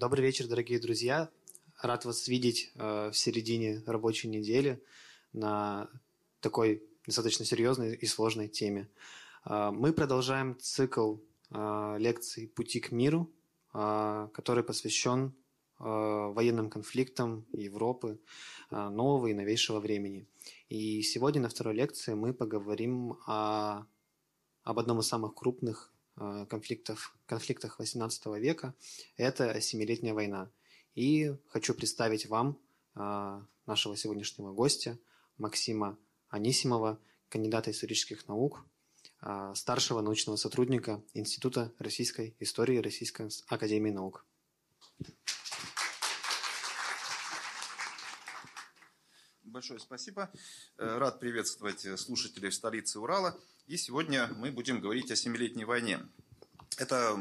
Добрый вечер, дорогие друзья. Рад вас видеть э, в середине рабочей недели на такой достаточно серьезной и сложной теме. Э, мы продолжаем цикл э, лекций «Пути к миру», который посвящен военным конфликтам Европы нового и новейшего времени. И сегодня на второй лекции мы поговорим о, об одном из самых крупных конфликтов, конфликтах XVIII века – это Семилетняя война. И хочу представить вам э, нашего сегодняшнего гостя Максима Анисимова, кандидата исторических наук, э, старшего научного сотрудника Института российской истории Российской академии наук. Большое спасибо. Рад приветствовать слушателей в столице Урала. И сегодня мы будем говорить о Семилетней войне. Это,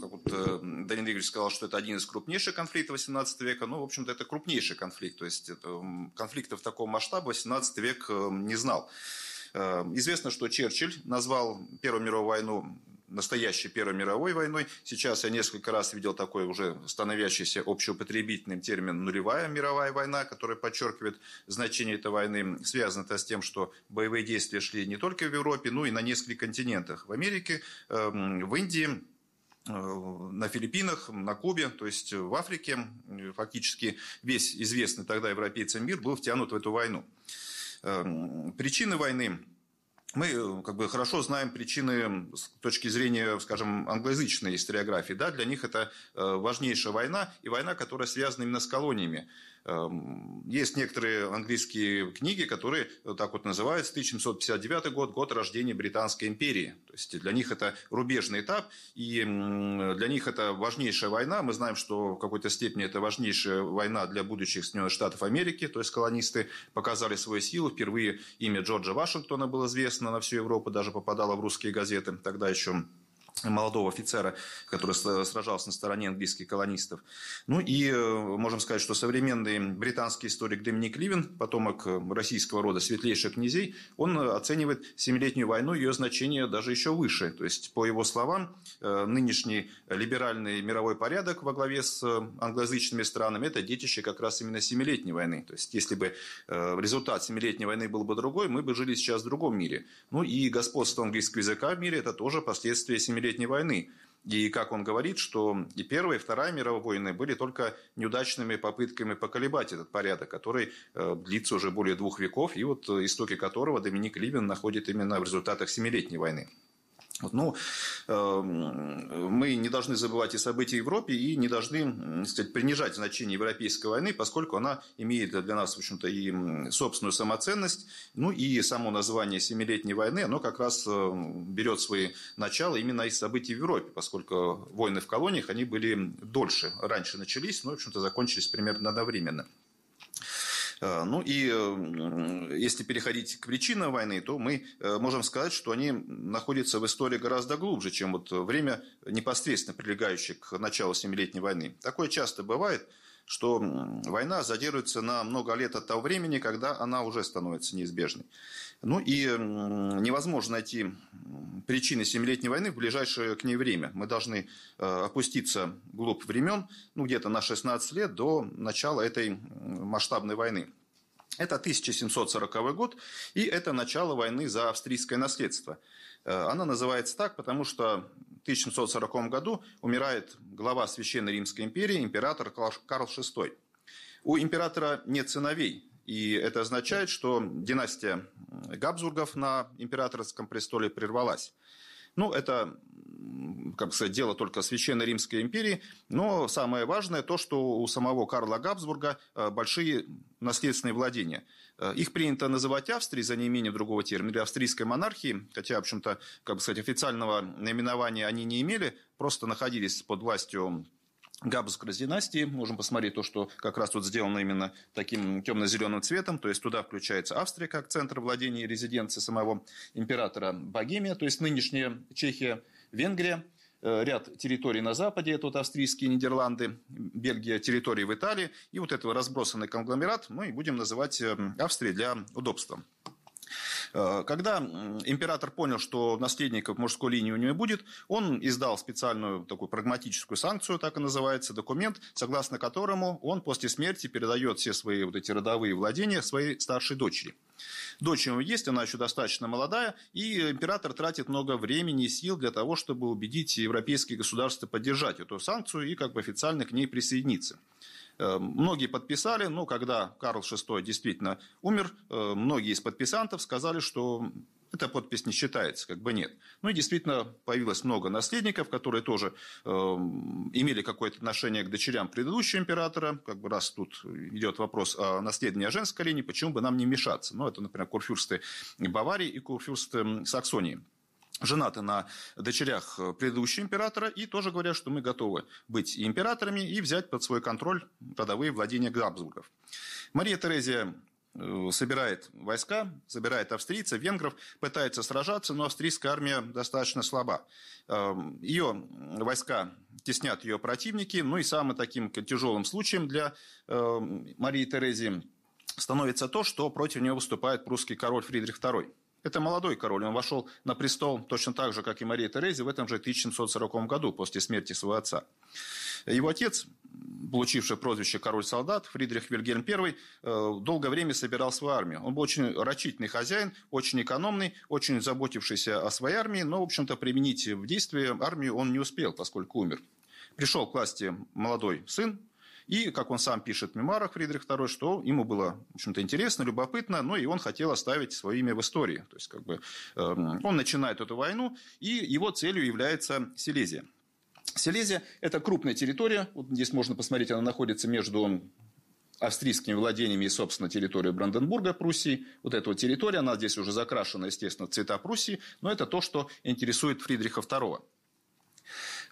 как вот э, Данил Игоревич сказал, что это один из крупнейших конфликтов XVIII века. Ну, в общем-то, это крупнейший конфликт. То есть это, конфликтов такого масштаба XVIII век э, не знал. Э, известно, что Черчилль назвал Первую мировую войну настоящей Первой мировой войной. Сейчас я несколько раз видел такой уже становящийся общеупотребительным термин «нулевая мировая война», который подчеркивает значение этой войны. Связано это с тем, что боевые действия шли не только в Европе, но и на нескольких континентах. В Америке, эм, в Индии, э, на Филиппинах, на Кубе, то есть в Африке фактически весь известный тогда европейцам мир был втянут в эту войну. Эм, причины войны мы э, как бы хорошо знаем причины с точки зрения, скажем, англоязычной историографии. Да? Для них это э, важнейшая война и война, которая связана именно с колониями. Эм, есть некоторые английские книги, которые так вот называются 1759 год, год рождения Британской империи. То есть для них это рубежный этап, и для них это важнейшая война. Мы знаем, что в какой-то степени это важнейшая война для будущих Соединенных Штатов Америки, то есть колонисты показали свою силу. Впервые имя Джорджа Вашингтона было известно на всю Европу, даже попадало в русские газеты, тогда еще молодого офицера, который сражался на стороне английских колонистов. Ну и э, можем сказать, что современный британский историк Доминик Ливин, потомок э, российского рода светлейших князей, он оценивает Семилетнюю войну, ее значение даже еще выше. То есть, по его словам, э, нынешний либеральный мировой порядок во главе с англоязычными странами – это детище как раз именно Семилетней войны. То есть, если бы результат Семилетней войны был бы другой, мы бы жили сейчас в другом мире. Ну и господство английского языка в мире – это тоже последствия Семилетней Семилетней войны. И как он говорит, что и Первая, и Вторая мировая войны были только неудачными попытками поколебать этот порядок, который длится уже более двух веков, и вот истоки которого Доминик Ливин находит именно в результатах Семилетней войны. Ну, эм, мы не должны забывать и события в Европе, и не должны сказать, принижать значение Европейской войны, поскольку она имеет для нас, в общем-то, и собственную самоценность, ну и само название Семилетней войны, оно как раз э, берет свои начала именно из событий в Европе, поскольку войны в колониях, они были дольше, раньше начались, но, в общем-то, закончились примерно одновременно. Э, ну и если переходить к причинам войны, то мы э, можем сказать, что они находятся в истории гораздо глубже, чем вот время непосредственно прилегающее к началу Семилетней войны. Такое часто бывает, что война задерживается на много лет от того времени, когда она уже становится неизбежной. Ну и невозможно найти причины Семилетней войны в ближайшее к ней время. Мы должны опуститься глубь времен, ну где-то на 16 лет до начала этой масштабной войны. Это 1740 год, и это начало войны за австрийское наследство. Э, она называется так, потому что 1740 году умирает глава Священной Римской империи, император Карл VI. У императора нет сыновей, и это означает, что династия Габсбургов на императорском престоле прервалась. Ну, это, как сказать, дело только Священной Римской империи, но самое важное то, что у самого Карла Габсбурга э, большие наследственные владения. Э, их принято называть Австрией за неимением другого термина, или австрийской монархии, хотя, в общем-то, как бы сказать, официального наименования они не имели, просто находились под властью Габсбургской династии. Можем посмотреть то, что как раз тут сделано именно таким темно-зеленым цветом. То есть туда включается Австрия как центр владения и резиденции самого императора Богемия, то есть нынешняя Чехия, Венгрия, ряд территорий на Западе, это вот австрийские Нидерланды, Бельгия, территории в Италии. И вот этого разбросанный конгломерат мы будем называть э, Австрией для удобства. Э, когда император понял, что наследников мужской линии у него будет, он издал специальную такую прагматическую санкцию, так и называется, документ, согласно которому он после смерти передает все свои вот эти родовые владения своей старшей дочери. Дочь у него есть, она еще достаточно молодая, и император тратит много времени и сил для того, чтобы убедить европейские государства поддержать эту санкцию и как бы официально к ней присоединиться. Э, многие подписали, но когда Карл VI действительно умер, э, многие из подписантов сказали, что эта подпись не считается, как бы нет. Ну и действительно появилось много наследников, которые тоже э, имели какое-то отношение к дочерям предыдущего императора. Как бы раз тут идет вопрос о наследовании женской линии, почему бы нам не мешаться? Ну, это, например, курфюрсты Баварии и курфюрсты Саксонии женаты на дочерях предыдущего императора и тоже говорят, что мы готовы быть императорами и взять под свой контроль родовые владения Габсбургов. Мария Терезия э, собирает войска, собирает австрийцев, венгров, пытается сражаться, но австрийская армия достаточно слаба. Эм, ее войска теснят ее противники, ну и самым таким тяжелым случаем для эм, Марии Терезии становится то, что против нее выступает прусский король Фридрих II. Это молодой король, он вошел на престол точно так же, как и Мария Терезия в этом же 1740 году, после смерти своего отца. Его отец, получивший прозвище «король-солдат», Фридрих Вильгельм I, э, долгое время собирал свою армию. Он был очень рачительный хозяин, очень экономный, очень заботившийся о своей армии, но, в общем-то, применить в действии армию он не успел, поскольку умер. Пришел к власти молодой сын, и, как он сам пишет в мемуарах Фридрих II, что ему было, в общем-то, интересно, любопытно, но и он хотел оставить свое имя в истории. То есть, как бы, э, он начинает эту войну, и его целью является Силезия. Силезия – это крупная территория. Вот здесь можно посмотреть, она находится между австрийскими владениями и, собственно, территорией Бранденбурга, Пруссии. Вот эта вот территория, она здесь уже закрашена, естественно, цвета Пруссии, но это то, что интересует Фридриха II.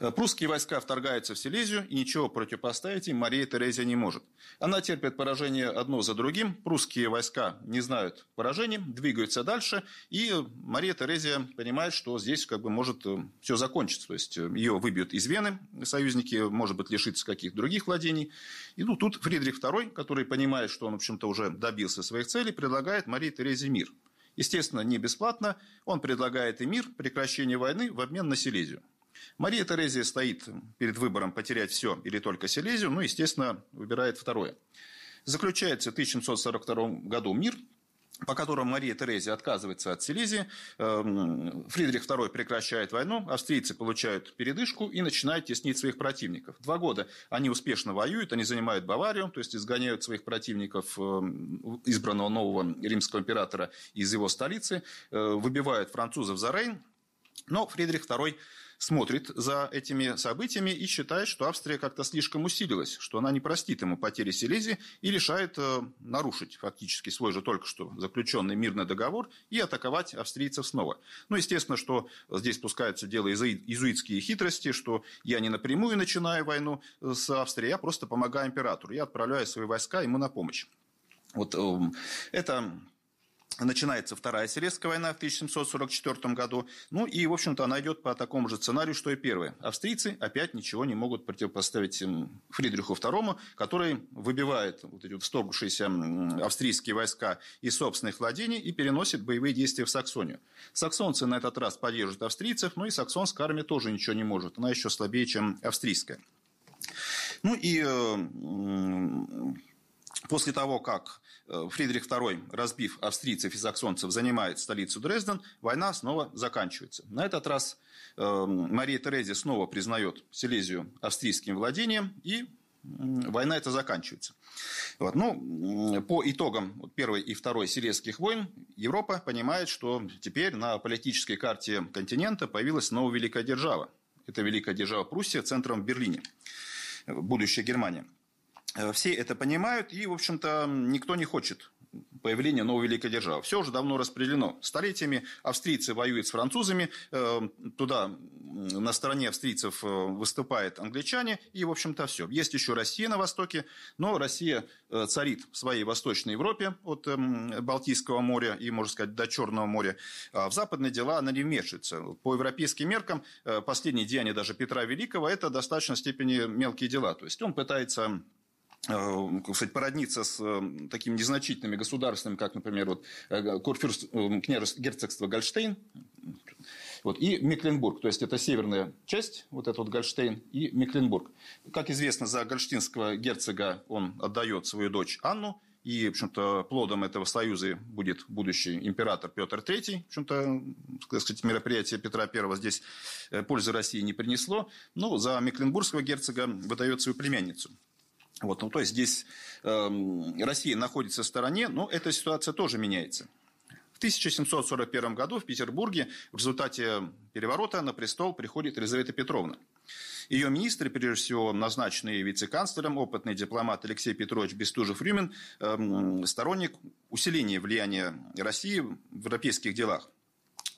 Э, прусские войска вторгаются в Силезию, и ничего противопоставить им Мария Терезия не может. Она терпит поражение одно за другим, прусские войска не знают поражений, двигаются дальше, и Мария Терезия понимает, что здесь как бы может э, все закончиться. То есть э, ее выбьют из Вены, союзники, может быть, лишиться каких-то других владений. И ну, тут Фридрих II, который понимает, что он, в общем-то, уже добился своих целей, предлагает Марии Терезии мир. Естественно, не бесплатно. Он предлагает и мир, прекращение войны в обмен на Силезию. Мария Терезия стоит перед выбором потерять все или только Силезию, ну, естественно, выбирает второе. Заключается в 1742 году мир, по которому Мария Терезия отказывается от Силезии, эм, Фридрих II прекращает войну, австрийцы получают передышку и начинают теснить своих противников. Два года они успешно воюют, они занимают Баварию, то есть изгоняют своих противников, эм, избранного нового римского императора из его столицы, э, выбивают французов за Рейн, но Фридрих II смотрит за этими событиями и считает, что Австрия как-то слишком усилилась, что она не простит ему потери Силезии и решает э, нарушить фактически свой же только что заключенный мирный договор и атаковать австрийцев снова. Ну, естественно, что здесь пускаются дело иезуитские хитрости, что я не напрямую начинаю войну с Австрией, я просто помогаю императору, я отправляю свои войска ему на помощь. Вот э, это начинается Вторая Сирийская война в 1744 году. Ну и, в общем-то, она идет по такому же сценарию, что и первая. Австрийцы опять ничего не могут противопоставить Фридриху II, который выбивает вот эти вторгшиеся австрийские войска из собственных владений и переносит боевые действия в Саксонию. Саксонцы на этот раз поддерживают австрийцев, но и саксонская армия тоже ничего не может. Она еще слабее, чем австрийская. Ну и э, после того, как Э, Фридрих II, разбив австрийцев и саксонцев, занимает столицу Дрезден, война снова заканчивается. На этот раз э, Мария Терезия снова признает Силезию австрийским владением, и война эта заканчивается. Вот. Ну, по итогам Первой и Второй Сирийских войн Европа понимает, что теперь на политической карте континента появилась новая великая держава. Это великая держава Пруссия центром в Берлине, будущая Германия. Э, все это понимают, и, в общем-то, никто не хочет появления новой великой державы. Все уже давно распределено. Столетиями австрийцы воюют с французами, э, туда на стороне австрийцев э, выступают англичане, и, в общем-то, все. Есть еще Россия на востоке, но Россия царит в своей Восточной Европе от Балтийского моря и, можно сказать, до Черного моря. А в западные дела она не вмешивается. По европейским меркам последние деяния даже Петра Великого – это в достаточной степени мелкие дела. То есть он пытается кстати, породниться с такими незначительными государствами, как, например, вот, Курфюрст, княжество, герцогство Гольштейн, вот, и Мекленбург, то есть это северная часть, вот этот вот Гольштейн и Мекленбург. Как известно, за гольштинского герцога он отдает свою дочь Анну, и, в общем-то, плодом этого союза будет будущий император Петр III. В общем-то, так сказать, мероприятие Петра I здесь э, пользы России не принесло. Но за Мекленбургского герцога выдает свою племянницу. Вот, ну, то есть здесь э, Россия находится в стороне, но эта ситуация тоже меняется. В 1741 году в Петербурге в результате переворота на престол приходит Елизавета Петровна. Ее министры, прежде всего назначенный вице-канцлером, опытный дипломат Алексей Петрович Бестужев-Рюмин, эм, сторонник усиления влияния России в европейских делах.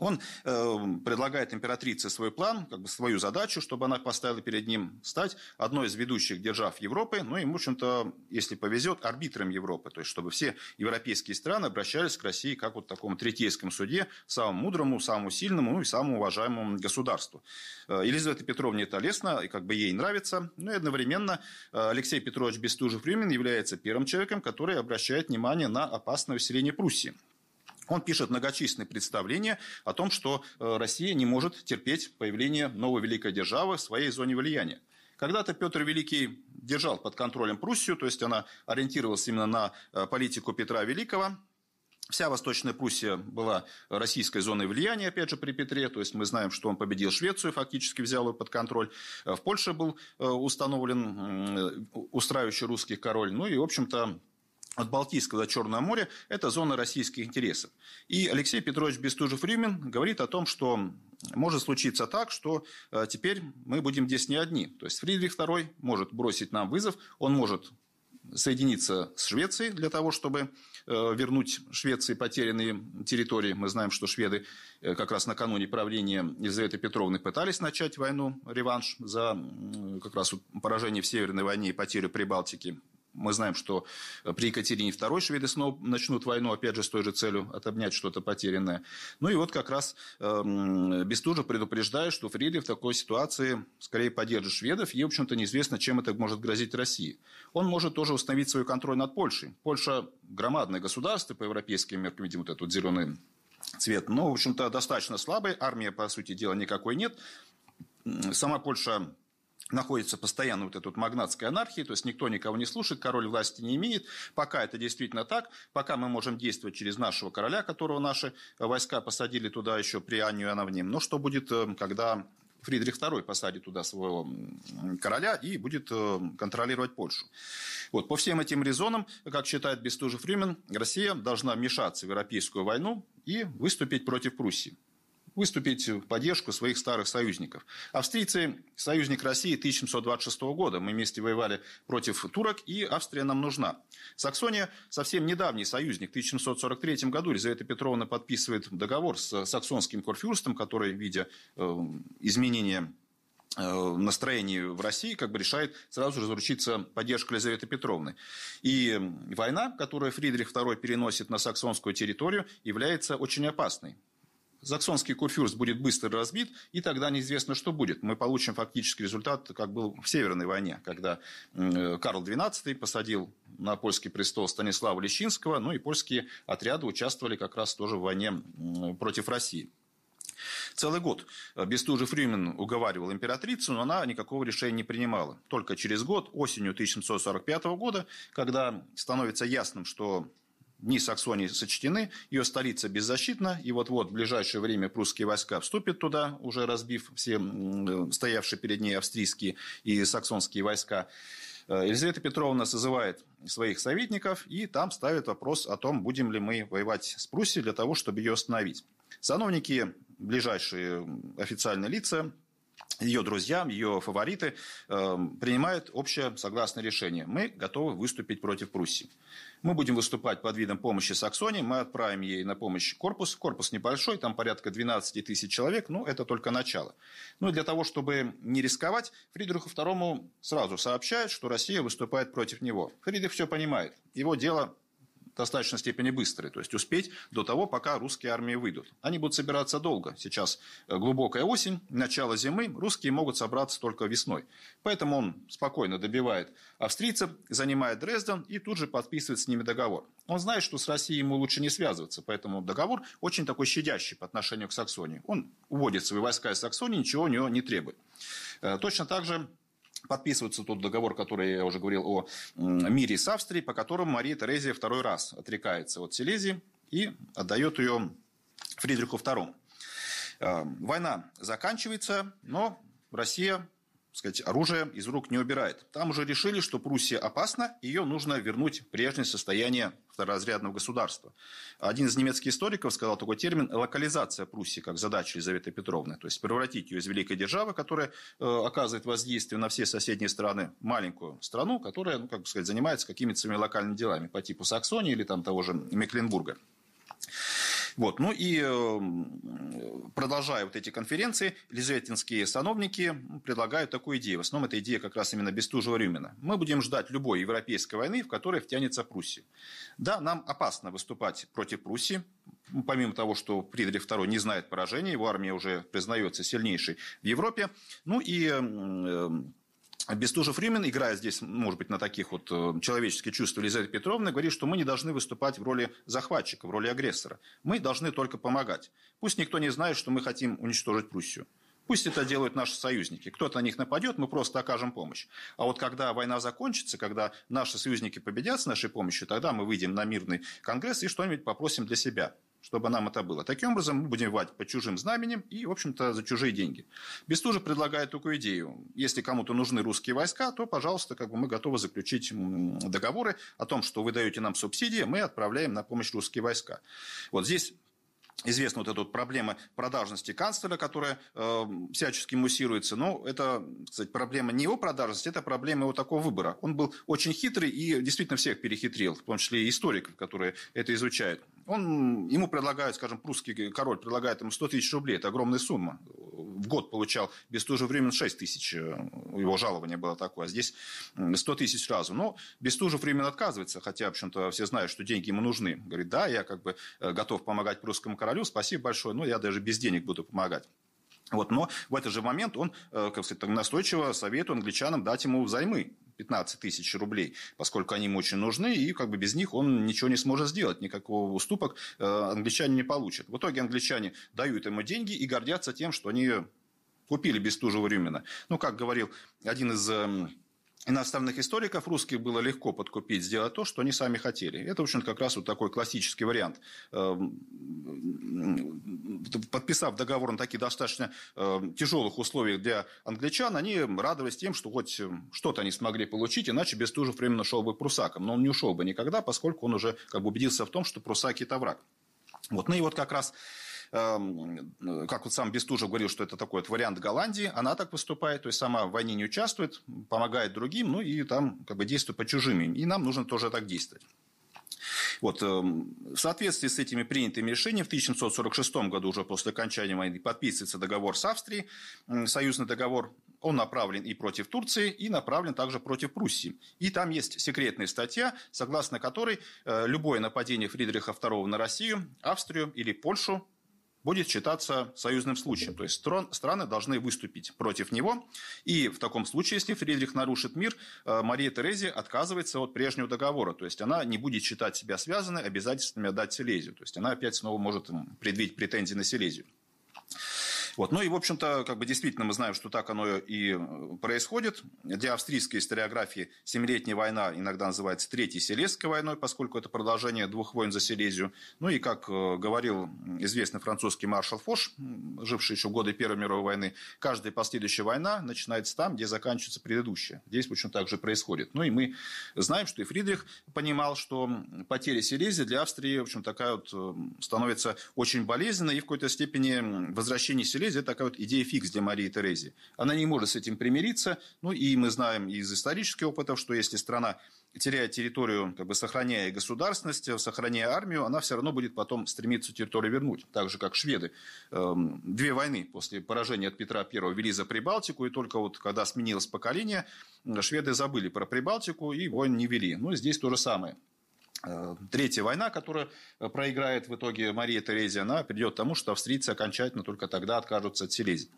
Он э, предлагает императрице свой план, как бы свою задачу, чтобы она поставила перед ним стать одной из ведущих держав Европы, ну и, в общем-то, если повезет, арбитром Европы, то есть чтобы все европейские страны обращались к России как вот такому третейскому суде, самому мудрому, самому сильному, ну и самому уважаемому государству. Э, Елизавета Петровне это лестно, и как бы ей нравится, но и одновременно э, Алексей Петрович Бестужев-Рюмин является первым человеком, который обращает внимание на опасное усиление Пруссии. Он пишет многочисленные представления о том, что э, Россия не может терпеть появление новой великой державы в своей зоне влияния. Когда-то Петр Великий держал под контролем Пруссию, то есть она ориентировалась именно на э, политику Петра Великого. Вся Восточная Пруссия была российской зоной влияния, опять же, при Петре. То есть мы знаем, что он победил Швецию, фактически взял ее под контроль. В Польше был э, установлен устраивающий русский король. Ну и, в общем-то, от Балтийского до Черного моря – это зона российских интересов. И Алексей Петрович Бестужев-Рюмин говорит о том, что может случиться так, что э, теперь мы будем здесь не одни. То есть Фридрих II может бросить нам вызов, он может соединиться с Швецией для того, чтобы э, вернуть Швеции потерянные территории. Мы знаем, что шведы э, как раз накануне правления Елизаветы Петровны пытались начать войну, реванш за как раз поражение в Северной войне и потерю Прибалтики мы знаем, что при Екатерине II шведы снова начнут войну, опять же, с той же целью отобнять что-то потерянное. Ну и вот как раз э, Бестужев предупреждает, что Фридрих в такой ситуации скорее поддержит шведов, и, в общем-то, неизвестно, чем это может грозить России. Он может тоже установить свой контроль над Польшей. Польша громадное государство по европейским меркам, видимо, вот этот вот зеленый цвет, но, в общем-то, достаточно слабый, армии, по сути дела, никакой нет. Сама Польша находится постоянно вот эта вот магнатская анархия, то есть никто никого не слушает, король власти не имеет. Пока это действительно так, пока мы можем действовать через нашего короля, которого наши войска посадили туда еще при Анне Иоанновне. Но что будет, э, когда Фридрих II посадит туда своего короля и будет э, контролировать Польшу. Вот, по всем этим резонам, как считает Бестужев-Рюмин, Россия должна вмешаться в Европейскую войну и выступить против Пруссии выступить в поддержку своих старых союзников. Австрийцы – союзник России 1726 года. Мы вместе воевали против турок, и Австрия нам нужна. Саксония – совсем недавний союзник. В 1743 году Елизавета Петровна подписывает договор с саксонским корфюрстом, который, видя э, изменения э, настроении в России как бы решает сразу же заручиться поддержкой Елизаветы Петровны. И война, которую Фридрих II переносит на саксонскую территорию, является очень опасной. Саксонский курфюрст будет быстро разбит, и тогда неизвестно, что будет. Мы получим фактический результат, как был в Северной войне, когда Карл XII посадил на польский престол Станислава Лещинского, ну и польские отряды участвовали как раз тоже в войне против России. Целый год Бестужев Рюмин уговаривал императрицу, но она никакого решения не принимала. Только через год, осенью 1745 года, когда становится ясным, что дни Саксонии сочтены, ее столица беззащитна, и вот-вот в ближайшее время прусские войска вступят туда, уже разбив все стоявшие перед ней австрийские и саксонские войска. Э, Елизавета Петровна созывает своих советников и там ставит вопрос о том, будем ли мы воевать с Пруссией для того, чтобы ее остановить. Сановники, ближайшие официальные лица, ее друзья, ее фавориты э, принимают общее согласное решение. Мы готовы выступить против Пруссии. Мы будем выступать под видом помощи Саксонии. Мы отправим ей на помощь корпус. Корпус небольшой, там порядка 12 тысяч человек. Но это только начало. Ну и для того, чтобы не рисковать, Фридриху II сразу сообщают, что Россия выступает против него. Фридрих все понимает. Его дело достаточной степени быстрый. То есть успеть до того, пока русские армии выйдут. Они будут собираться долго. Сейчас э, глубокая осень, начало зимы. Русские могут собраться только весной. Поэтому он спокойно добивает австрийцев, занимает Дрезден и тут же подписывает с ними договор. Он знает, что с Россией ему лучше не связываться, поэтому договор очень такой щадящий по отношению к Саксонии. Он уводит свои войска из Саксонии, ничего у него не требует. Э, точно так же подписывается тот договор, который я уже говорил о мире с Австрией, по которому Мария Терезия второй раз отрекается от Силезии и отдает ее Фридриху II. Э, война заканчивается, но Россия сказать, оружие из рук не убирает. Там уже решили, что Пруссия опасна, ее нужно вернуть в прежнее состояние второразрядного государства. Один из немецких историков сказал такой термин «локализация Пруссии» как задача Елизаветы Петровны. То есть превратить ее из великой державы, которая э, оказывает воздействие на все соседние страны, маленькую страну, которая, ну, как бы сказать, занимается какими-то своими локальными делами по типу Саксонии или там того же Мекленбурга. Вот. Ну и эм, продолжая вот эти конференции, лизаветинские сановники предлагают такую идею. В основном эта идея как раз именно Бестужева-Рюмина. Мы будем ждать любой европейской войны, в которой втянется Пруссия. Да, нам опасно выступать против Пруссии, помимо того, что Фридрих II не знает поражения, его армия уже признается сильнейшей в Европе. Ну и эм, Бестужев Рюмин, играя здесь, может быть, на таких вот э, человеческие чувства Елизаветы Петровны, говорит, что мы не должны выступать в роли захватчика, в роли агрессора. Мы должны только помогать. Пусть никто не знает, что мы хотим уничтожить Пруссию. Пусть это делают наши союзники. Кто-то на них нападет, мы просто окажем помощь. А вот когда война закончится, когда наши союзники победят с нашей помощью, тогда мы выйдем на мирный конгресс и что-нибудь попросим для себя чтобы нам это было. Таким образом, мы будем воевать по чужим знаменем и, в общем-то, за чужие деньги. Бестужев предлагает такую идею. Если кому-то нужны русские войска, то, пожалуйста, как бы мы готовы заключить договоры о том, что вы даете нам субсидии, мы отправляем на помощь русские войска. Вот здесь известна вот эта вот проблема продажности канцлера, которая э, всячески муссируется. Но это, кстати, проблема не его продажности, это проблема его такого выбора. Он был очень хитрый и действительно всех перехитрил, в том числе и историков, которые это изучают. Он, ему предлагают, скажем, прусский король предлагает ему 100 тысяч рублей, это огромная сумма. В год получал же времени 6 тысяч, э, его жалование было такое, а здесь 100 тысяч сразу. Но же времени отказывается, хотя, в общем-то, все знают, что деньги ему нужны. Говорит, да, я как бы э, готов помогать прусскому королю, спасибо большое, но я даже без денег буду помогать. Вот, но в этот же момент он, э, как сказать, настойчиво советует англичанам дать ему взаймы 15 тысяч рублей, поскольку они ему очень нужны, и как бы без них он ничего не сможет сделать, никакого уступок э, англичане не получат. В итоге англичане дают ему деньги и гордятся тем, что они купили Бестужева Рюмина. Ну, как говорил один из эм, иностранных историков русских было легко подкупить, сделать то, что они сами хотели. Это, в общем как раз вот такой классический вариант. Эм, подписав договор на таких достаточно эм, тяжелых условиях для англичан, они радовались тем, что хоть что-то они смогли получить, иначе Бестужев временно шел бы прусаком. Но он не ушел бы никогда, поскольку он уже как бы убедился в том, что прусаки – это враг. Вот. Ну и вот как раз Эм, как вот сам Бестужев говорил, что это такой вот вариант Голландии, она так поступает, то есть сама в войне не участвует, помогает другим, ну и там как бы действует по чужим, и нам нужно тоже так действовать. Вот, эм, в соответствии с этими принятыми решениями в 1746 году, уже после окончания войны, подписывается договор с Австрией, союзный договор. Он направлен и против Турции, и направлен также против Пруссии. И там есть секретная статья, согласно которой э, любое нападение Фридриха II на Россию, Австрию или Польшу будет считаться союзным случаем. То есть страны должны выступить против него. И в таком случае, если Фридрих нарушит мир, э, Мария Терезия отказывается от прежнего договора. То есть она не будет считать себя связанной обязательствами отдать Силезию. То есть она опять снова может предъявить претензии на Силезию. Вот. Ну и, в общем-то, как бы действительно мы знаем, что так оно и э, происходит. Для австрийской историографии Семилетняя война иногда называется Третьей Силезской войной, поскольку это продолжение двух войн за Силезию. Ну и, как э, говорил известный французский маршал Фош, живший еще в годы Первой мировой войны, каждая последующая война начинается там, где заканчивается предыдущая. Здесь, в общем, так же происходит. Ну и мы знаем, что и Фридрих понимал, что потеря Силезии для Австрии, в общем, такая вот э, становится очень болезненной, и в какой-то степени возвращение Силезии Терезии – это такая вот идея фикс для Марии Терезии. Она не может с этим примириться. Ну, и мы знаем из исторических опытов, что если страна теряет территорию, как бы сохраняя государственность, сохраняя армию, она все равно будет потом стремиться территорию вернуть. Так же, как шведы. Эм, две войны после поражения от Петра I вели за Прибалтику, и только вот когда сменилось поколение, шведы забыли про Прибалтику и войн не вели. Ну, здесь то же самое. Третья война, которую проиграет в итоге Мария Терезия, она придет к тому, что австрийцы окончательно только тогда откажутся от Силезии.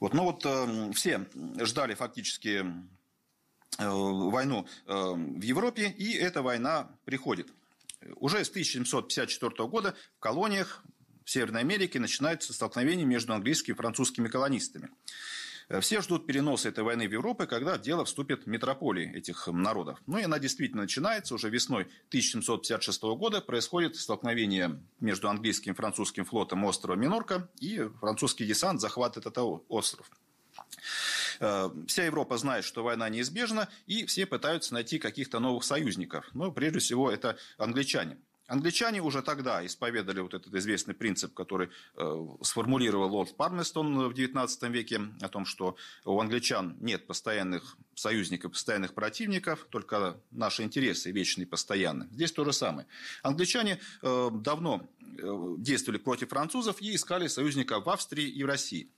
Вот, ну вот э, все ждали фактически э, войну э, в Европе, и эта война приходит. Уже с 1754 года в колониях в Северной Америке начинаются столкновения между английскими и французскими колонистами. Э, все ждут переноса этой войны в Европу, когда в дело вступят метрополии этих народов. Ну и она действительно начинается. Уже весной 1756 года происходит столкновение между английским и французским флотом острова Минорка, и французский десант захватывает этот остров. Э, вся Европа знает, что война неизбежна, и все пытаются найти каких-то новых союзников. Но прежде всего это англичане. Англичане уже тогда исповедовали вот этот известный принцип, который э, сформулировал лорд Парместон в XIX веке, о том, что у англичан нет постоянных союзников, постоянных противников, только наши интересы вечные и постоянные. Здесь то же самое. Англичане э, давно э, действовали против французов и искали союзников в Австрии и в России.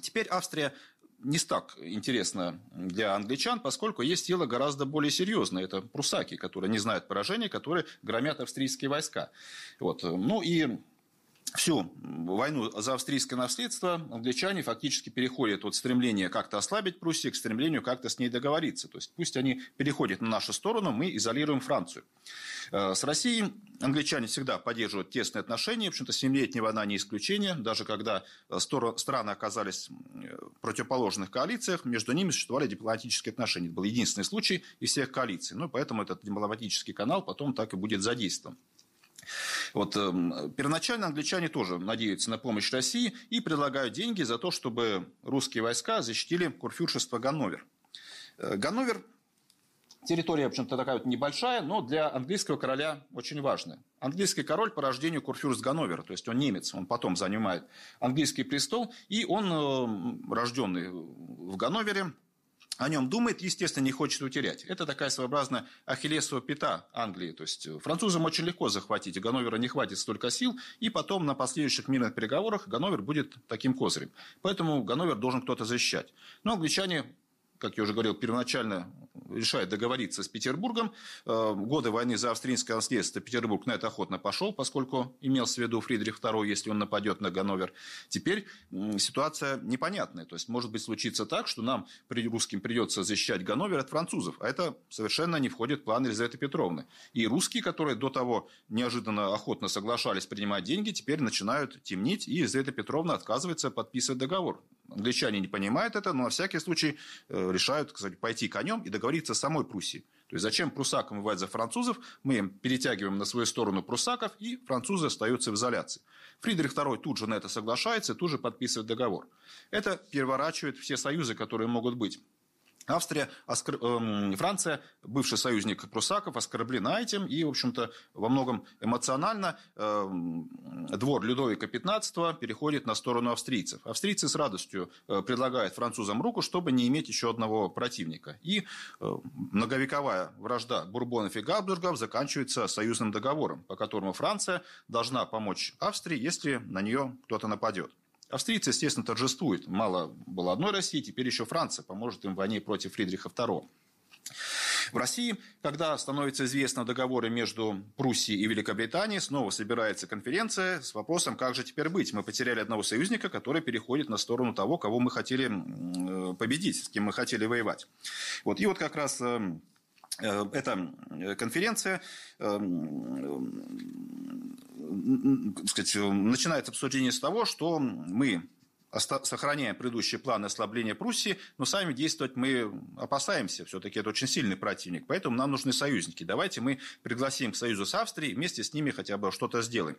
Теперь Австрия не так интересно для англичан, поскольку есть дело гораздо более серьезное. Это прусаки, которые не знают поражения, которые громят австрийские войска. Вот. Ну и всю войну за австрийское наследство англичане фактически переходят от стремления как-то ослабить Пруссию к стремлению как-то с ней договориться. То есть пусть они переходят на нашу сторону, мы изолируем Францию. Э, с Россией англичане всегда поддерживают тесные отношения. В общем-то, семилетняя война не исключение. Даже когда э, страны оказались в противоположных коалициях, между ними существовали дипломатические отношения. Это был единственный случай из всех коалиций. Ну, поэтому этот дипломатический канал потом так и будет задействован. Вот, э, первоначально англичане тоже надеются на помощь России и предлагают деньги за то, чтобы русские войска защитили курфюршество Ганновер. Э, Ганновер Территория, в общем-то, такая вот небольшая, но для английского короля очень важная. Английский король по рождению Курфюрст Ганновера, то есть он немец, он потом занимает английский престол, и он, э, рожденный в Ганновере, о нем думает, естественно, не хочет утерять. Это такая своеобразная ахиллесова пята Англии. То есть французам очень легко захватить, Ганновера не хватит столько сил, и потом на последующих мирных переговорах Ганновер будет таким козырем. Поэтому Ганновер должен кто-то защищать. Но англичане как я уже говорил, первоначально решает договориться с Петербургом. Э, годы войны за австрийское наследство Петербург на это охотно пошел, поскольку имелся в виду Фридрих II, если он нападет на Ганновер. Теперь ситуация непонятная. То есть, может быть, случится так, что нам, русским, придется защищать Ганновер от французов. А это совершенно не входит в план Елизаветы Петровны. И русские, которые до того неожиданно охотно соглашались принимать деньги, теперь начинают темнить, и Елизавета Петровна отказывается подписывать договор. Англичане не понимают это, но на всякий случай э, решают кстати, пойти конем и договориться с самой Пруссией. То есть зачем прусакам воевать за французов? Мы им перетягиваем на свою сторону прусаков, и французы остаются в изоляции. Фридрих II тут же на это соглашается тут же подписывает договор. Это переворачивает все союзы, которые могут быть. Австрия, оскр... Эм, Франция, бывший союзник прусаков, оскорблена этим, и, в общем-то, во многом эмоционально эм, двор Людовика XV переходит на сторону австрийцев. Австрийцы с радостью э, предлагают французам руку, чтобы не иметь еще одного противника. И э, многовековая вражда Бурбонов и Габсбургов заканчивается союзным договором, по которому Франция должна помочь Австрии, если на нее кто-то нападет. Австрийцы, естественно, торжествуют. Мало было одной России, теперь еще Франция поможет им в войне против Фридриха II. В России, когда становится известно договоры между Пруссией и Великобританией, снова собирается конференция с вопросом, как же теперь быть. Мы потеряли одного союзника, который переходит на сторону того, кого мы хотели э, победить, с кем мы хотели воевать. Вот. И вот как раз э, эта конференция сказать, начинается обсуждение с того, что мы сохраняем предыдущий план ослабления Пруссии, но сами действовать мы опасаемся. Все-таки это очень сильный противник. Поэтому нам нужны союзники. Давайте мы пригласим к союзу с Австрией, вместе с ними хотя бы что-то сделаем.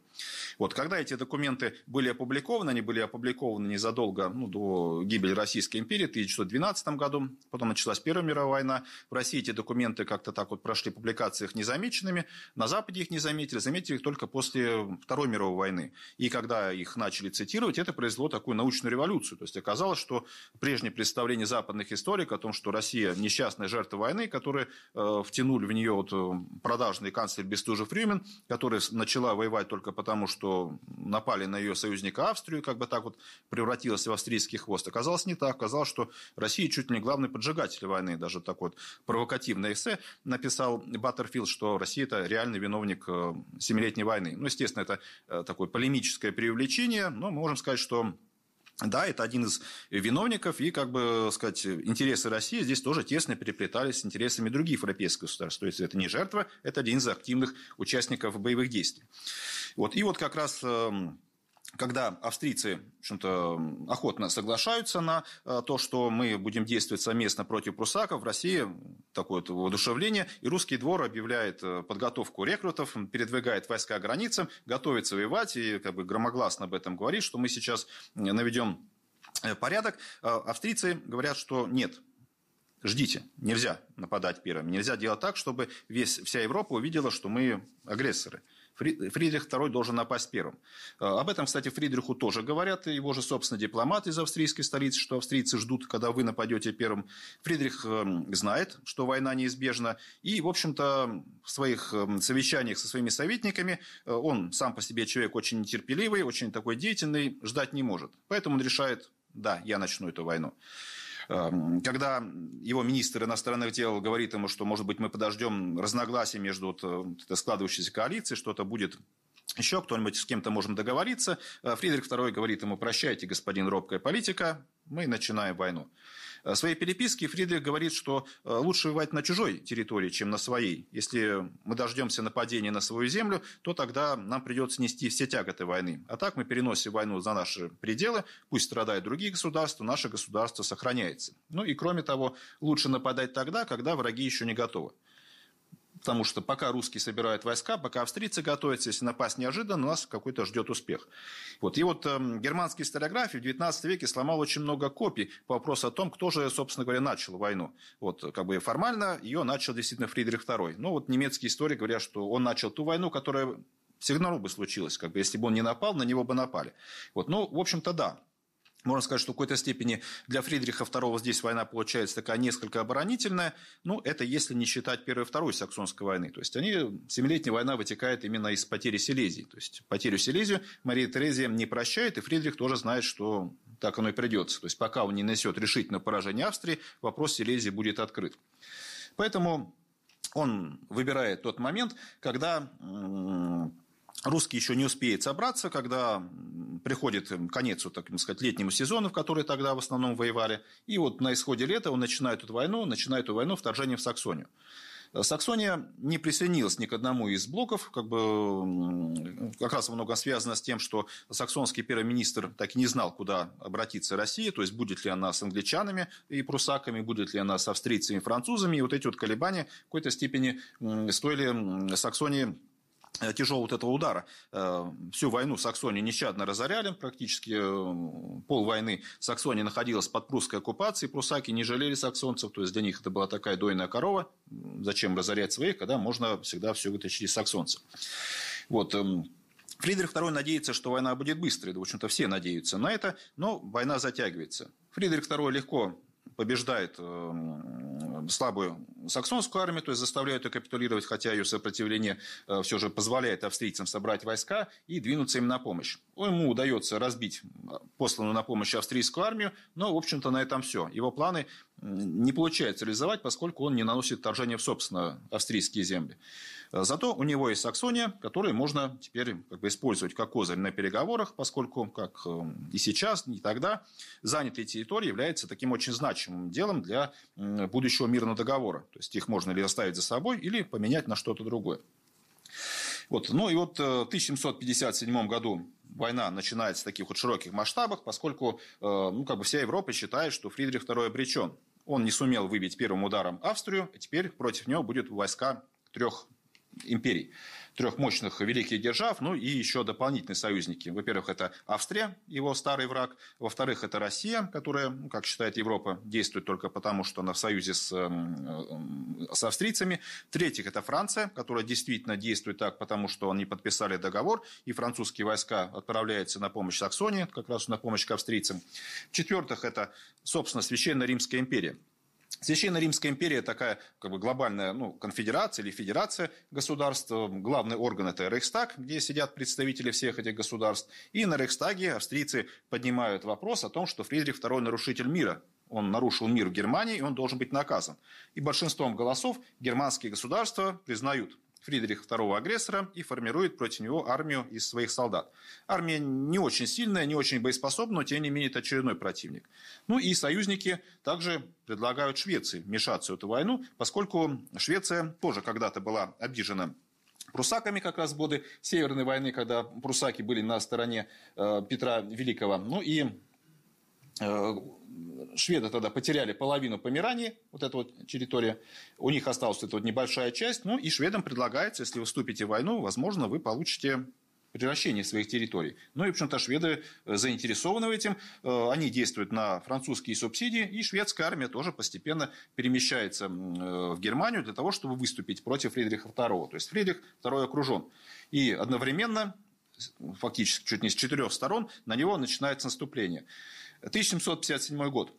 Вот, когда эти документы были опубликованы, они были опубликованы незадолго ну, до гибели Российской империи в 1912 году, потом началась Первая мировая война. В России эти документы как-то так вот прошли публикации их незамеченными. На Западе их не заметили, заметили их только после Второй мировой войны. И когда их начали цитировать, это произвело такую научную научную революцию. То есть оказалось, что прежнее представление западных историк о том, что Россия несчастная жертва войны, которые э, втянули в нее вот э, продажный канцлер Бестужев Рюмин, которая начала воевать только потому, что напали на ее союзника Австрию, как бы так вот превратилась в австрийский хвост. Оказалось не так. Оказалось, что Россия чуть ли не главный поджигатель войны. Даже такое вот провокативное эссе написал Баттерфилд, что Россия – это реальный виновник э, Семилетней войны. Ну, естественно, это э, такое полемическое преувеличение, но мы можем сказать, что да, это один из виновников, и, как бы сказать, интересы России здесь тоже тесно переплетались с интересами других европейских государств. То есть, это не жертва, это один из активных участников боевых действий. Вот. И вот как раз эм, когда австрийцы общем-то, охотно соглашаются на э, то, что мы будем действовать совместно против прусаков, в России такое вот воодушевление, и русский двор объявляет э, подготовку рекрутов, передвигает войска границам, готовится воевать и как бы громогласно об этом говорит, что мы сейчас наведем э, порядок. Австрийцы говорят, что нет, ждите, нельзя нападать первым, нельзя делать так, чтобы весь, вся Европа увидела, что мы агрессоры. Фридрих II должен напасть первым. А, об этом, кстати, Фридриху тоже говорят, его же, собственно, дипломаты из австрийской столицы, что австрийцы ждут, когда вы нападете первым. Фридрих эм, знает, что война неизбежна, и, в общем-то, в своих эм, совещаниях со своими советниками э, он сам по себе человек очень нетерпеливый, очень такой деятельный, ждать не может. Поэтому он решает, да, я начну эту войну. Эм, когда его министр иностранных дел говорит ему, что, может быть, мы подождем разногласий между вот, э, складывающейся коалицией, что-то будет еще кто-нибудь с кем-то можем договориться. Э, Фридрих II говорит ему, прощайте, господин робкая политика, мы начинаем войну. В своей переписке Фридрих говорит, что э, лучше воевать на чужой территории, чем на своей. Если мы дождемся нападения на свою землю, то тогда нам придется нести все тяготы войны. А так мы переносим войну за наши пределы, пусть страдают другие государства, наше государство сохраняется. Ну и кроме того, лучше нападать тогда, когда враги еще не готовы потому что пока русские собирают войска, пока австрийцы готовятся, если напасть неожиданно, нас какой-то ждет успех. Вот. И вот э, германские историографии в XIX веке сломал очень много копий по вопросу о том, кто же, собственно говоря, начал войну. Вот, как бы формально ее начал действительно Фридрих II. Но вот немецкие истории говорят, что он начал ту войну, которая все равно бы случилось, как бы, если бы он не напал, на него бы напали. Вот. Ну, в общем-то, да, можно сказать, что в какой-то степени для Фридриха II здесь война получается такая несколько оборонительная. Ну, это если не считать Первой и Второй Саксонской войны. То есть, они, Семилетняя война вытекает именно из потери Силезии. То есть, потерю Силезию Мария Терезия не прощает, и Фридрих тоже знает, что так оно и придется. То есть, пока он не несет решительное поражение Австрии, вопрос Силезии будет открыт. Поэтому он выбирает тот момент, когда русский еще не успеет собраться, когда приходит конец, вот, так сказать, летнему сезону, в который тогда в основном воевали. И вот на исходе лета он начинает эту войну, начинает эту войну вторжение в Саксонию. Саксония не присоединилась ни к одному из блоков, как бы как раз много связано с тем, что саксонский первый министр так и не знал, куда обратиться Россия, то есть будет ли она с англичанами и прусаками, будет ли она с австрийцами и французами, и вот эти вот колебания в какой-то степени стоили Саксонии Э, тяжелого вот этого удара. Э, всю войну Саксонию нещадно разоряли, практически э, пол войны Саксония находилась под прусской оккупацией, прусаки не жалели саксонцев, то есть для них это была такая дойная корова, зачем разорять своих, когда можно всегда все вытащить из саксонцев. Вот. Эм, Фридрих II надеется, что война будет быстрой, да, в общем-то, все надеются на это, но война затягивается. Фридрих II легко побеждает эм, слабую саксонскую армию, то есть заставляет ее капитулировать, хотя ее сопротивление э, все же позволяет австрийцам собрать войска и двинуться им на помощь. Ему удается разбить посланную на помощь австрийскую армию, но, в общем-то, на этом все. Его планы не получается реализовать, поскольку он не наносит вторжение в, собственно, австрийские земли. Зато у него есть Саксония, которую можно теперь как бы, использовать как козырь на переговорах, поскольку, как э, и сейчас, и тогда, занятые территории являются таким очень значимым делом для будущего мирного договора. То есть, их можно или оставить за собой, или поменять на что-то другое. Вот. Ну и вот э, в 1757 году война начинается в таких вот широких масштабах, поскольку э, ну, как бы вся Европа считает, что Фридрих II обречен. Он не сумел выбить первым ударом Австрию, а теперь против него будет войска трех империй трех мощных великих держав, ну и еще дополнительные союзники. Во-первых, это Австрия, его старый враг. Во-вторых, это Россия, которая, ну, как считает Европа, действует только потому, что она в союзе с, эм, с австрийцами. В-третьих, это Франция, которая действительно действует так, потому что они подписали договор, и французские войска отправляются на помощь Саксонии, как раз на помощь к австрийцам. В-четвертых, это, собственно, Священная Римская империя Священная Римская империя такая как бы глобальная ну, конфедерация или федерация государств. Главный орган – это Рейхстаг, где сидят представители всех этих государств. И на Рейхстаге австрийцы поднимают вопрос о том, что Фридрих II – нарушитель мира. Он нарушил мир в Германии, и он должен быть наказан. И большинством голосов германские государства признают Фридриха II агрессора и формирует против него армию из своих солдат. Армия не очень сильная, не очень боеспособная, но тем не менее это очередной противник. Ну и союзники также предлагают Швеции вмешаться в эту войну, поскольку Швеция тоже когда-то была обижена прусаками как раз в годы Северной войны, когда прусаки были на стороне э, Петра Великого. Ну и шведы тогда потеряли половину Померании, вот эта вот территория, у них осталась эта вот небольшая часть, ну и шведам предлагается, если вы вступите в войну, возможно, вы получите превращение своих территорий. Ну и, в общем-то, шведы заинтересованы в этим. Э, они действуют на французские субсидии, и шведская армия тоже постепенно перемещается э, в Германию для того, чтобы выступить против Фридриха II. То есть Фридрих II окружен. И одновременно, фактически чуть не с четырех сторон, на него начинается наступление. 1757 год.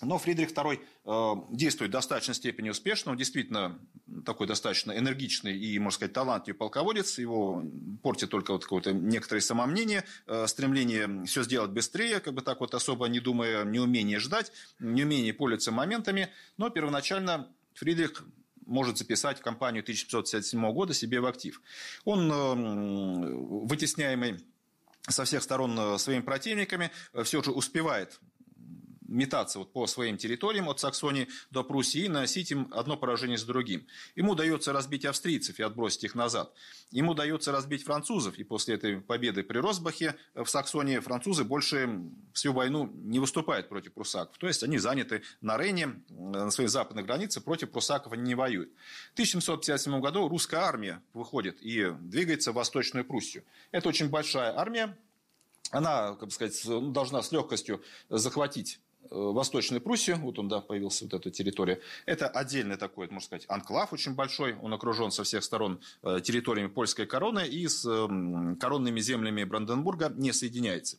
Но Фридрих II э, действует в достаточной степени успешно. Он действительно такой достаточно энергичный и, можно сказать, талантливый полководец. Его портит только вот какое-то некоторое самомнение, э, стремление все сделать быстрее, как бы так вот особо не думая, неумение ждать, неумение пользоваться моментами. Но первоначально Фридрих может записать кампанию 1757 года себе в актив. Он э, вытесняемый со всех сторон э, своими противниками, э, все же успевает метаться вот по своим территориям от Саксонии до Пруссии и наносить им одно поражение с другим. Ему удается разбить австрийцев и отбросить их назад. Ему удается разбить французов, и после этой победы при Росбахе в Саксонии французы больше всю войну не выступают против прусаков. То есть они заняты на Рейне, на своей западной границе, против прусаков они не воюют. В 1757 году русская армия выходит и двигается в Восточную Пруссию. Это очень большая армия, она, как бы сказать, должна с легкостью захватить Э, Восточной Пруссии, вот он, да, появился вот эта территория. Это отдельный такой, можно сказать, анклав очень большой. Он окружен со всех сторон э, территориями польской короны и с коронными землями Бранденбурга не соединяется.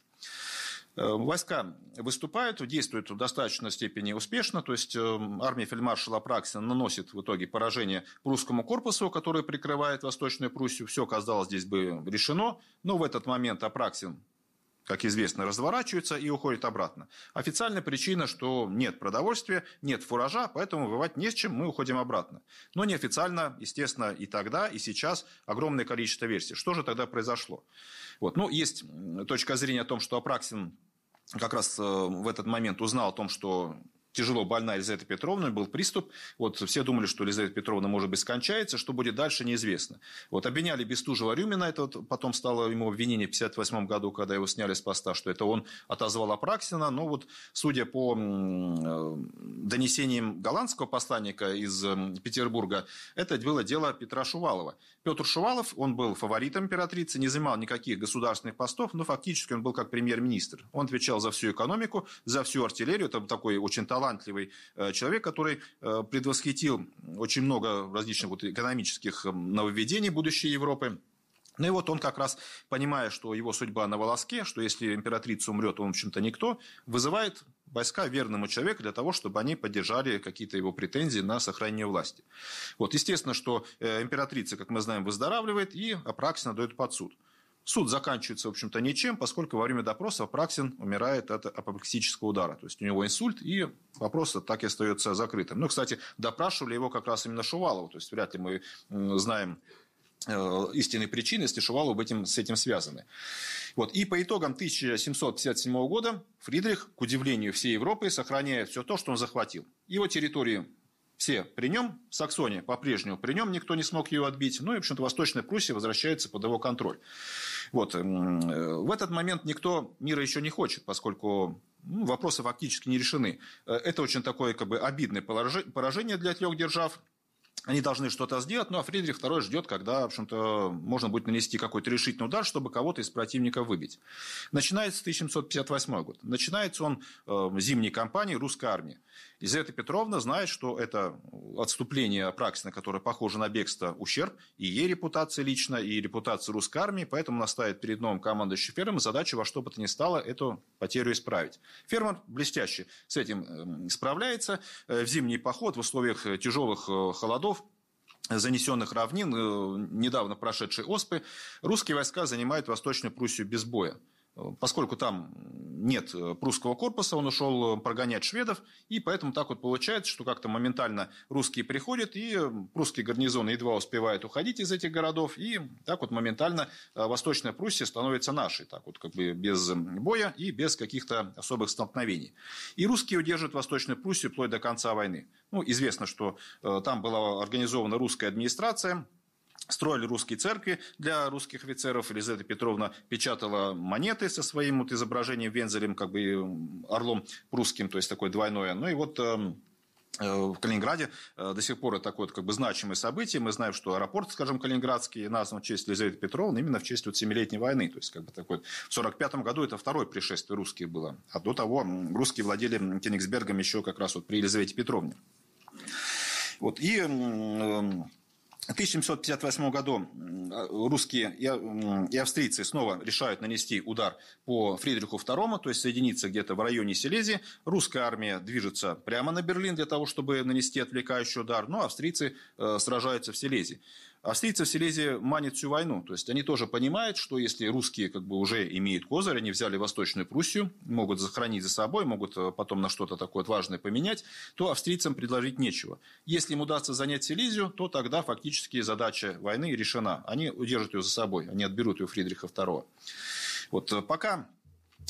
Э, войска выступают, действуют в достаточной степени успешно, то есть армия фельдмаршала Апраксина наносит в итоге поражение прусскому корпусу, который прикрывает Восточную Пруссию. Все, казалось, здесь бы решено, но в этот момент Апраксин как известно, разворачивается и уходит обратно. Официальная причина, что нет продовольствия, нет фуража, поэтому воевать не с чем, мы уходим обратно. Но неофициально, естественно, и тогда, и сейчас огромное количество версий. Что же тогда произошло? Вот. Ну, есть точка зрения о том, что Апраксин как раз э, в этот момент узнал о том, что тяжело больна Елизавета Петровна, был приступ. Вот все думали, что Елизавета Петровна, может быть, скончается, что будет дальше, неизвестно. Вот обвиняли Бестужева-Рюмина, это вот потом стало ему обвинение в 1958 году, когда его сняли с поста, что это он отозвал Апраксина. Но вот, судя по э, донесениям голландского посланника из Петербурга, это было дело Петра Шувалова. Петр Шувалов, он был фаворитом императрицы, не занимал никаких государственных постов, но фактически он был как премьер-министр. Он отвечал за всю экономику, за всю артиллерию, это такой очень талантливый талантливый э, человек, который э, предвосхитил очень много различных вот экономических эм, нововведений будущей Европы. Ну и вот он как раз, понимая, что его судьба на волоске, что если императрица умрет, он, в общем-то, никто, вызывает войска верному человеку для того, чтобы они поддержали какие-то его претензии на сохранение власти. Вот, естественно, что э, императрица, как мы знаем, выздоравливает, и Апраксина дает под суд. Суд заканчивается, в общем-то, ничем, поскольку во время допроса Праксин умирает от апоплексического удара. То есть у него инсульт, и вопрос так и остается закрытым. Ну, кстати, допрашивали его как раз именно Шувалову. То есть вряд ли мы знаем э, истинные причины, если Шувалов этим, с этим связаны. Вот. И по итогам 1757 года Фридрих, к удивлению всей Европы, сохраняет все то, что он захватил. Его территории все при нем, Саксония по-прежнему при нем, никто не смог ее отбить. Ну и, в общем-то, Восточная Пруссия возвращается под его контроль. Вот. Э, в этот момент никто мира еще не хочет, поскольку ну, вопросы фактически не решены. Э, это очень такое как бы, обидное поражение для трех держав. Они должны что-то сделать, ну а Фридрих II ждет, когда, в общем-то, можно будет нанести какой-то решительный удар, чтобы кого-то из противника выбить. Начинается 1758 год. Начинается он э, зимней кампании русской армии. Елизавета Петровна знает, что это отступление Праксина, которое похоже на бегство, ущерб и ей репутации лично, и репутации русской армии, поэтому она ставит перед новым командующим фермером задачу во что бы то ни стало эту потерю исправить. Фермер блестяще с этим эм, справляется. Э, в зимний поход в условиях тяжелых э, холодов занесенных равнин, э, недавно прошедшей Оспы, русские войска занимают Восточную Пруссию без боя. Поскольку там нет э, прусского корпуса, он ушел э, прогонять шведов, и поэтому так вот получается, что как-то моментально русские приходят, и э, прусские гарнизоны едва успевают уходить из этих городов, и так вот моментально Восточная Пруссия становится нашей, так вот как бы без боя и без каких-то особых столкновений. И русские удерживают Восточную Пруссию вплоть до конца войны. Ну, известно, что там была организована русская администрация, строили русские церкви для русских офицеров. Елизавета Петровна печатала монеты со своим вот изображением вензелем, как бы орлом прусским, то есть такое двойное. Ну и вот эм, э, в Калининграде э, до сих пор это такое как бы значимое событие. Мы знаем, что аэропорт, скажем, Калининградский назван в честь Елизаветы Петровны именно в честь вот Семилетней войны. То есть, как бы такой... В 1945 году это второе пришествие русских было. А до того русские владели Кенигсбергом еще как раз вот при Елизавете Петровне. Вот. И эм, 1758 году русские и австрийцы снова решают нанести удар по Фридриху II, то есть соединиться где-то в районе Силезии. Русская армия движется прямо на Берлин для того, чтобы нанести отвлекающий удар, но австрийцы э, сражаются в Силезии. Австрийцы в Силезии манят всю войну. То есть они тоже понимают, что если русские как бы уже имеют козырь, они взяли Восточную Пруссию, могут сохранить за собой, могут э, потом на что-то такое важное поменять, то австрийцам предложить нечего. Если им удастся занять Силезию, то тогда фактически задача войны решена. Они удержат ее за собой, они отберут ее Фридриха II. Вот э, пока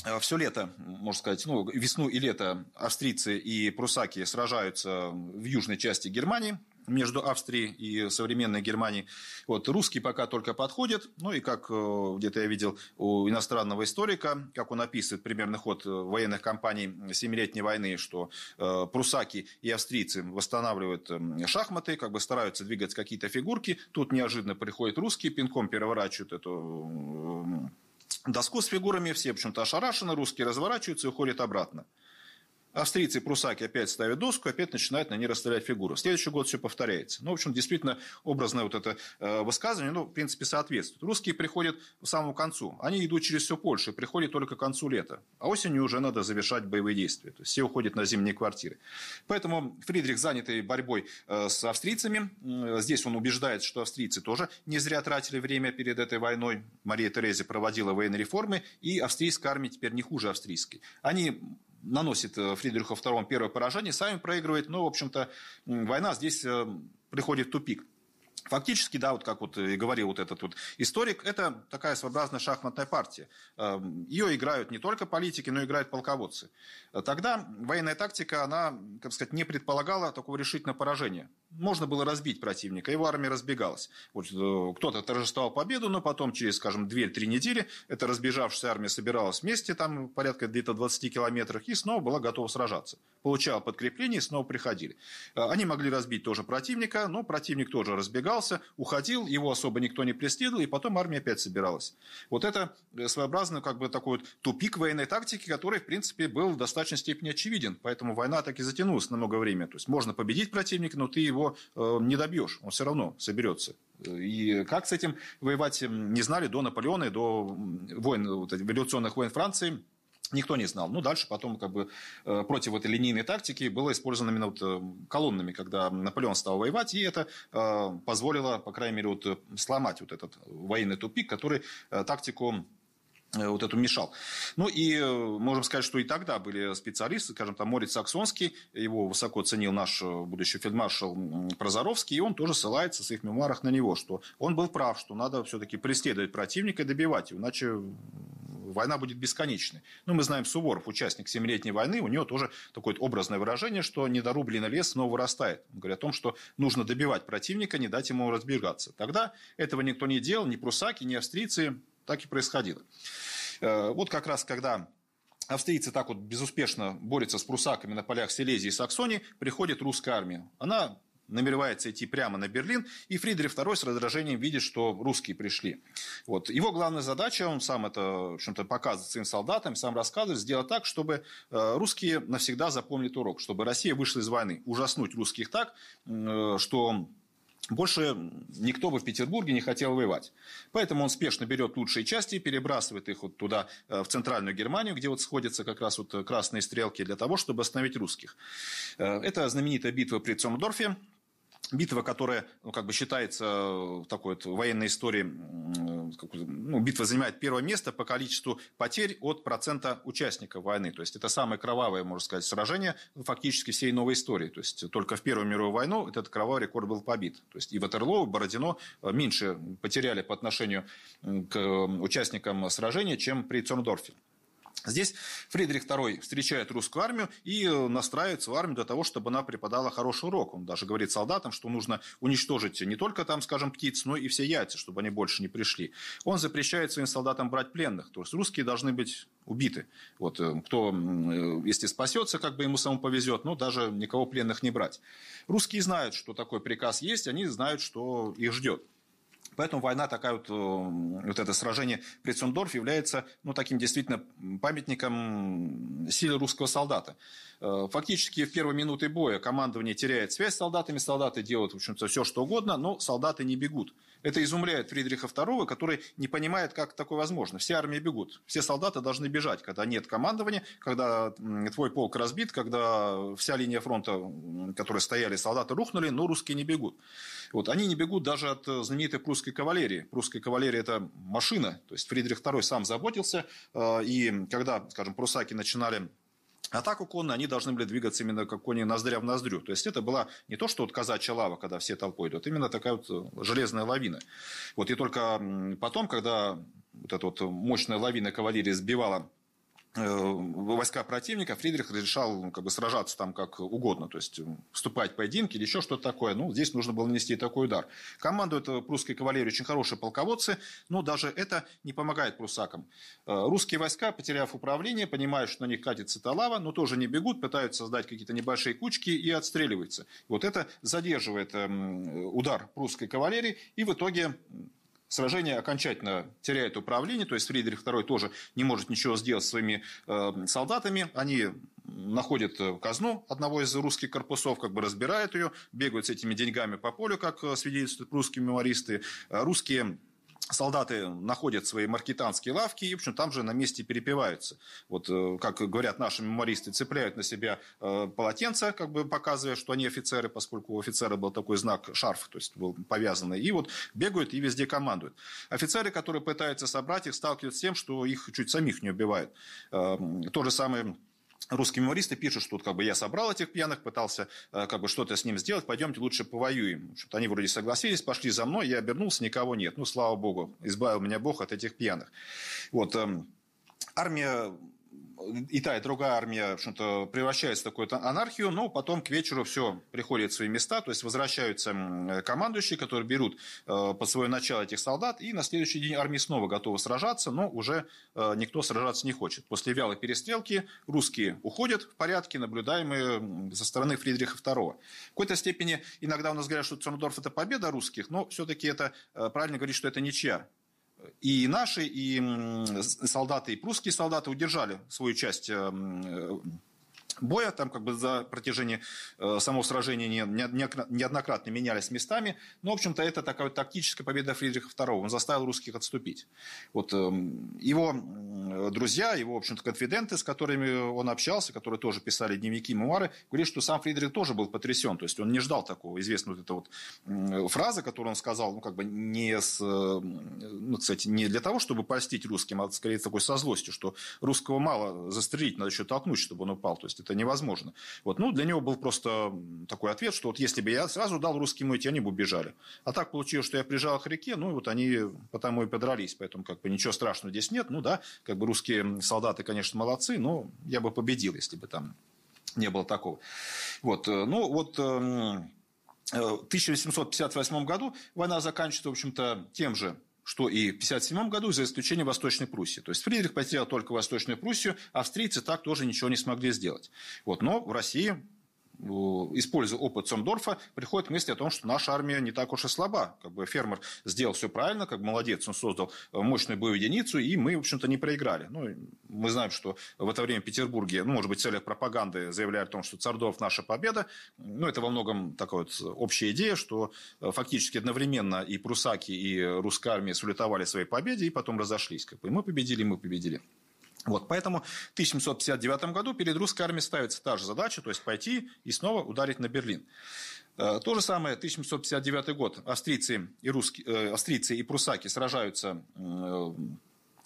э, все лето, можно сказать, ну, весну и лето австрийцы и прусаки сражаются в южной части Германии, между Австрией и современной Германией. Вот, русские пока только подходят, ну и как э, где-то я видел у иностранного историка, как он описывает примерный ход э, военных кампаний Семилетней войны, что э, прусаки и австрийцы восстанавливают э, шахматы, как бы стараются двигать какие-то фигурки, тут неожиданно приходят русские, пинком переворачивают эту э, доску с фигурами, все, в общем-то, ошарашены, русские разворачиваются и уходят обратно. Австрийцы и прусаки опять ставят доску, опять начинают на ней расставлять фигуру. В следующий год все повторяется. Ну, в общем, действительно, образное вот это э, высказывание, ну, в принципе, соответствует. Русские приходят к самому концу. Они идут через всю Польшу и приходят только к концу лета. А осенью уже надо завершать боевые действия. То есть, все уходят на зимние квартиры. Поэтому Фридрих, занятый борьбой э, с австрийцами, здесь он убеждает, что австрийцы тоже не зря тратили время перед этой войной. Мария Терезия проводила военные реформы, и австрийская армия теперь не хуже австрийской. Они наносит э, Фридриху II первое поражение, сами проигрывает, но, в общем-то, война здесь э, приходит в тупик. Фактически, да, вот как вот и говорил вот этот вот историк, это такая своеобразная шахматная партия. Эм, Ее играют не только политики, но и играют полководцы. Тогда военная тактика, она, как сказать, не предполагала такого решительного поражения. Можно было разбить противника, его армия разбегалась. Вот, э, кто-то торжествовал победу, но потом через, скажем, 2-3 недели эта разбежавшаяся армия собиралась вместе, там порядка где-то 20 километрах, и снова была готова сражаться. Получала подкрепление, и снова приходили. Э, они могли разбить тоже противника, но противник тоже разбегался, уходил, его особо никто не преследовал, и потом армия опять собиралась. Вот это э, своеобразный как бы такой вот тупик военной тактики, который, в принципе, был в достаточной степени очевиден. Поэтому война так и затянулась на много времени. То есть можно победить противника, но ты его его э, не добьешь, он все равно соберется. И как с этим воевать не знали до Наполеона и до войн, вот, революционных войн Франции. Никто не знал. Ну, дальше потом как бы э, против этой линейной тактики было использовано именно вот э, колоннами, когда Наполеон стал воевать, и это позволило, по крайней мере, вот сломать вот этот военный тупик, который тактику вот эту мешал. Ну и э, можем сказать, что и тогда были специалисты, скажем, там Морец Саксонский, его высоко ценил наш э, будущий фельдмаршал Прозоровский, и он тоже ссылается в своих мемуарах на него, что он был прав, что надо все-таки преследовать противника и добивать иначе война будет бесконечной. Ну, мы знаем Суворов, участник Семилетней войны, у него тоже такое образное выражение, что недорубленный лес снова вырастает. Он говорит о том, что нужно добивать противника, не дать ему разбегаться. Тогда этого никто не делал, ни прусаки, ни австрийцы, так и происходило. Э, вот как раз когда австрийцы так вот безуспешно борются с прусаками на полях Силезии и Саксонии, приходит русская армия. Она намеревается идти прямо на Берлин, и Фридрих II с раздражением видит, что русские пришли. Вот. Его главная задача, он сам это, в общем-то, показывает своим солдатам, сам рассказывает, сделать так, чтобы э, русские навсегда запомнили урок, чтобы Россия вышла из войны, ужаснуть русских так, э, что больше никто бы в Петербурге не хотел воевать. Поэтому он спешно берет лучшие части, перебрасывает их вот туда, э, в центральную Германию, где вот сходятся как раз вот красные стрелки, для того, чтобы остановить русских. Это знаменитая битва при Цомдорфе, битва, которая ну, как бы считается в такой вот военной истории, ну, битва занимает первое место по количеству потерь от процента участников войны. То есть это самое кровавое, можно сказать, сражение фактически всей новой истории. То есть только в Первую мировую войну этот кровавый рекорд был побит. То есть и Ватерлоу, и Бородино меньше потеряли по отношению к участникам сражения, чем при Цорндорфе. Здесь Фридрих II встречает русскую армию и э, настраивает свою армию для того, чтобы она преподала хороший урок. Он даже говорит солдатам, что нужно уничтожить не только там, скажем, птиц, но и все яйца, чтобы они больше не пришли. Он запрещает своим солдатам брать пленных. То есть русские должны быть убиты. Вот, э, кто, э, если спасется, как бы ему самому повезет, но даже никого пленных не брать. Русские знают, что такой приказ есть, они знают, что их ждет. Поэтому война такая вот, э, вот это сражение при Цундорфе является ну, таким действительно памятником силы русского солдата. Э, фактически в первые минуты боя командование теряет связь с солдатами, солдаты делают, в общем-то, все, что угодно, но солдаты не бегут. Это изумляет Фридриха II, который не понимает, как такое возможно. Все армии бегут. Все солдаты должны бежать, когда нет командования, когда твой полк разбит, когда вся линия фронта, которая стояли, солдаты рухнули, но русские не бегут. Вот, они не бегут даже от э, знаменитой прусской кавалерии. Прусская кавалерия – это машина. То есть Фридрих II сам заботился. Э, и когда, скажем, прусаки начинали атаку конную, они должны были двигаться именно как кони ноздря в ноздрю. То есть это была не то, что вот казачья лава, когда все толпой идут, именно такая вот э, железная лавина. Вот и только потом, когда вот эта вот мощная лавина кавалерии сбивала войска противника, Фридрих разрешал ну, как бы сражаться там как угодно, то есть вступать в поединки или еще что-то такое. Ну, здесь нужно было нанести такой удар. Командуют э, прусской кавалерии очень хорошие полководцы, но даже это не помогает прусакам. Э, русские войска, потеряв управление, понимают, что на них катится эта лава, но тоже не бегут, пытаются создать какие-то небольшие кучки и отстреливаются. Вот это задерживает эм, удар прусской кавалерии, и в итоге Сражение окончательно теряет управление, то есть Фридрих II тоже не может ничего сделать своими э, солдатами. Они находят э, казну одного из русских корпусов, как бы разбирают ее, бегают с этими деньгами по полю, как э, свидетельствуют русские мемористы. Русские солдаты находят свои маркетанские лавки и, в общем, там же на месте перепиваются. Вот, э, как говорят наши мемористы, цепляют на себя э, полотенца, как бы показывая, что они офицеры, поскольку у офицера был такой знак шарф, то есть был повязанный, и вот бегают и везде командуют. Офицеры, которые пытаются собрать их, сталкиваются с тем, что их чуть самих не убивают. Э, то же самое русские мемористы пишут, что вот как бы я собрал этих пьяных, пытался э, как бы что-то с ним сделать, пойдемте лучше повоюем. Что-то они вроде согласились, пошли за мной, я обернулся, никого нет. Ну, слава богу, избавил меня Бог от этих пьяных. Вот, эм, армия и та, и другая армия, в общем-то, превращается в такую анархию, но потом к вечеру все приходит в свои места, то есть возвращаются командующие, которые берут э, под свое начало этих солдат, и на следующий день армия снова готова сражаться, но уже э, никто сражаться не хочет. После вялой перестрелки русские уходят в порядке, наблюдаемые со стороны Фридриха II. В какой-то степени иногда у нас говорят, что Церндорф – это победа русских, но все-таки это э, правильно говорить, что это ничья и наши, и солдаты, и прусские солдаты удержали свою часть э, боя, там как бы за протяжении э, самого сражения не, не, неоднократно менялись местами. Но, в общем-то, это такая вот тактическая победа Фридриха II. Он заставил русских отступить. Вот, э, его друзья, его, в общем-то, конфиденты, с которыми он общался, которые тоже писали дневники, мемуары, говорили, что сам Фридрих тоже был потрясен. То есть он не ждал такого. Известной вот эта вот фраза, которую он сказал, ну, как бы не, с, ну, кстати, не для того, чтобы польстить русским, а скорее такой со злостью, что русского мало застрелить, надо еще толкнуть, чтобы он упал. То есть это невозможно. Вот, ну, для него был просто такой ответ, что вот если бы я сразу дал русским уйти, они бы убежали. А так получилось, что я прижал к реке, ну, вот они потому и подрались. Поэтому, как бы, ничего страшного здесь нет. Ну, да, как бы русские солдаты, конечно, молодцы, но я бы победил, если бы там не было такого. Вот, э, ну, вот эм, э, в 1858 году война заканчивается, в общем-то, тем же что и в 1957 году, за исключением Восточной Пруссии. То есть Фридрих потерял только Восточную Пруссию, австрийцы так тоже ничего не смогли сделать. Вот. Но в России используя опыт Цомдорфа, приходит к мысли о том, что наша армия не так уж и слаба. Как бы фермер сделал все правильно, как молодец, он создал мощную боевую единицу, и мы, в общем-то, не проиграли. Ну, мы знаем, что в это время в Петербурге, ну, может быть, в целях пропаганды заявляют о том, что Цардорф наша победа. Ну, это во многом такая вот общая идея, что фактически одновременно и прусаки, и русская армия сулетовали своей победе, и потом разошлись. Как бы. Мы победили, мы победили. Вот, поэтому в 1759 году перед русской армией ставится та же задача, то есть пойти и снова ударить на Берлин. Э, то же самое, 1759 год, австрийцы и, русские, э, австрийцы и прусаки сражаются э,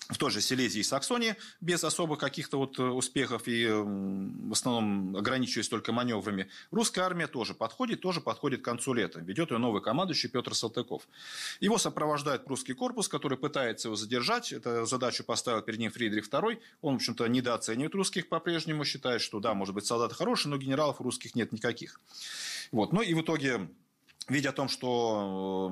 в той же Силезии и Саксонии без особых каких-то вот э, успехов и в основном ограничиваясь только маневрами. Русская армия тоже подходит, тоже подходит к концу лета. Ведет ее новый командующий Петр Салтыков. Его сопровождает прусский корпус, который пытается его задержать. Эту задачу поставил перед ним Фридрих II. Он, в общем-то, недооценивает русских по-прежнему, считает, что да, может быть, солдаты хорошие, но генералов русских нет никаких. Вот. Ну и в итоге видя о том, что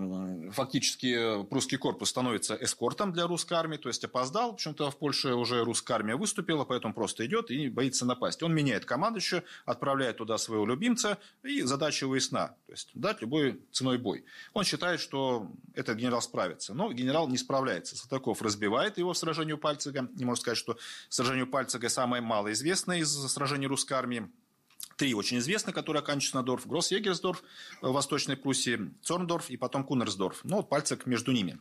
фактически прусский корпус становится эскортом для русской армии, то есть опоздал, в общем-то в Польше уже русская армия выступила, поэтому просто идет и боится напасть. Он меняет командующего, отправляет туда своего любимца, и задача его ясна, то есть дать любой ценой бой. Он считает, что этот генерал справится, но генерал не справляется. Салтыков разбивает его в сражении у Пальцига, не можно сказать, что сражение у Пальцига самое малоизвестное из сражений русской армии, три очень известных, которые оканчиваются на Дорф. Гросс-Егерсдорф в Восточной Пруссии, Цорндорф и потом Кунерсдорф. Ну, вот Пальцек между ними.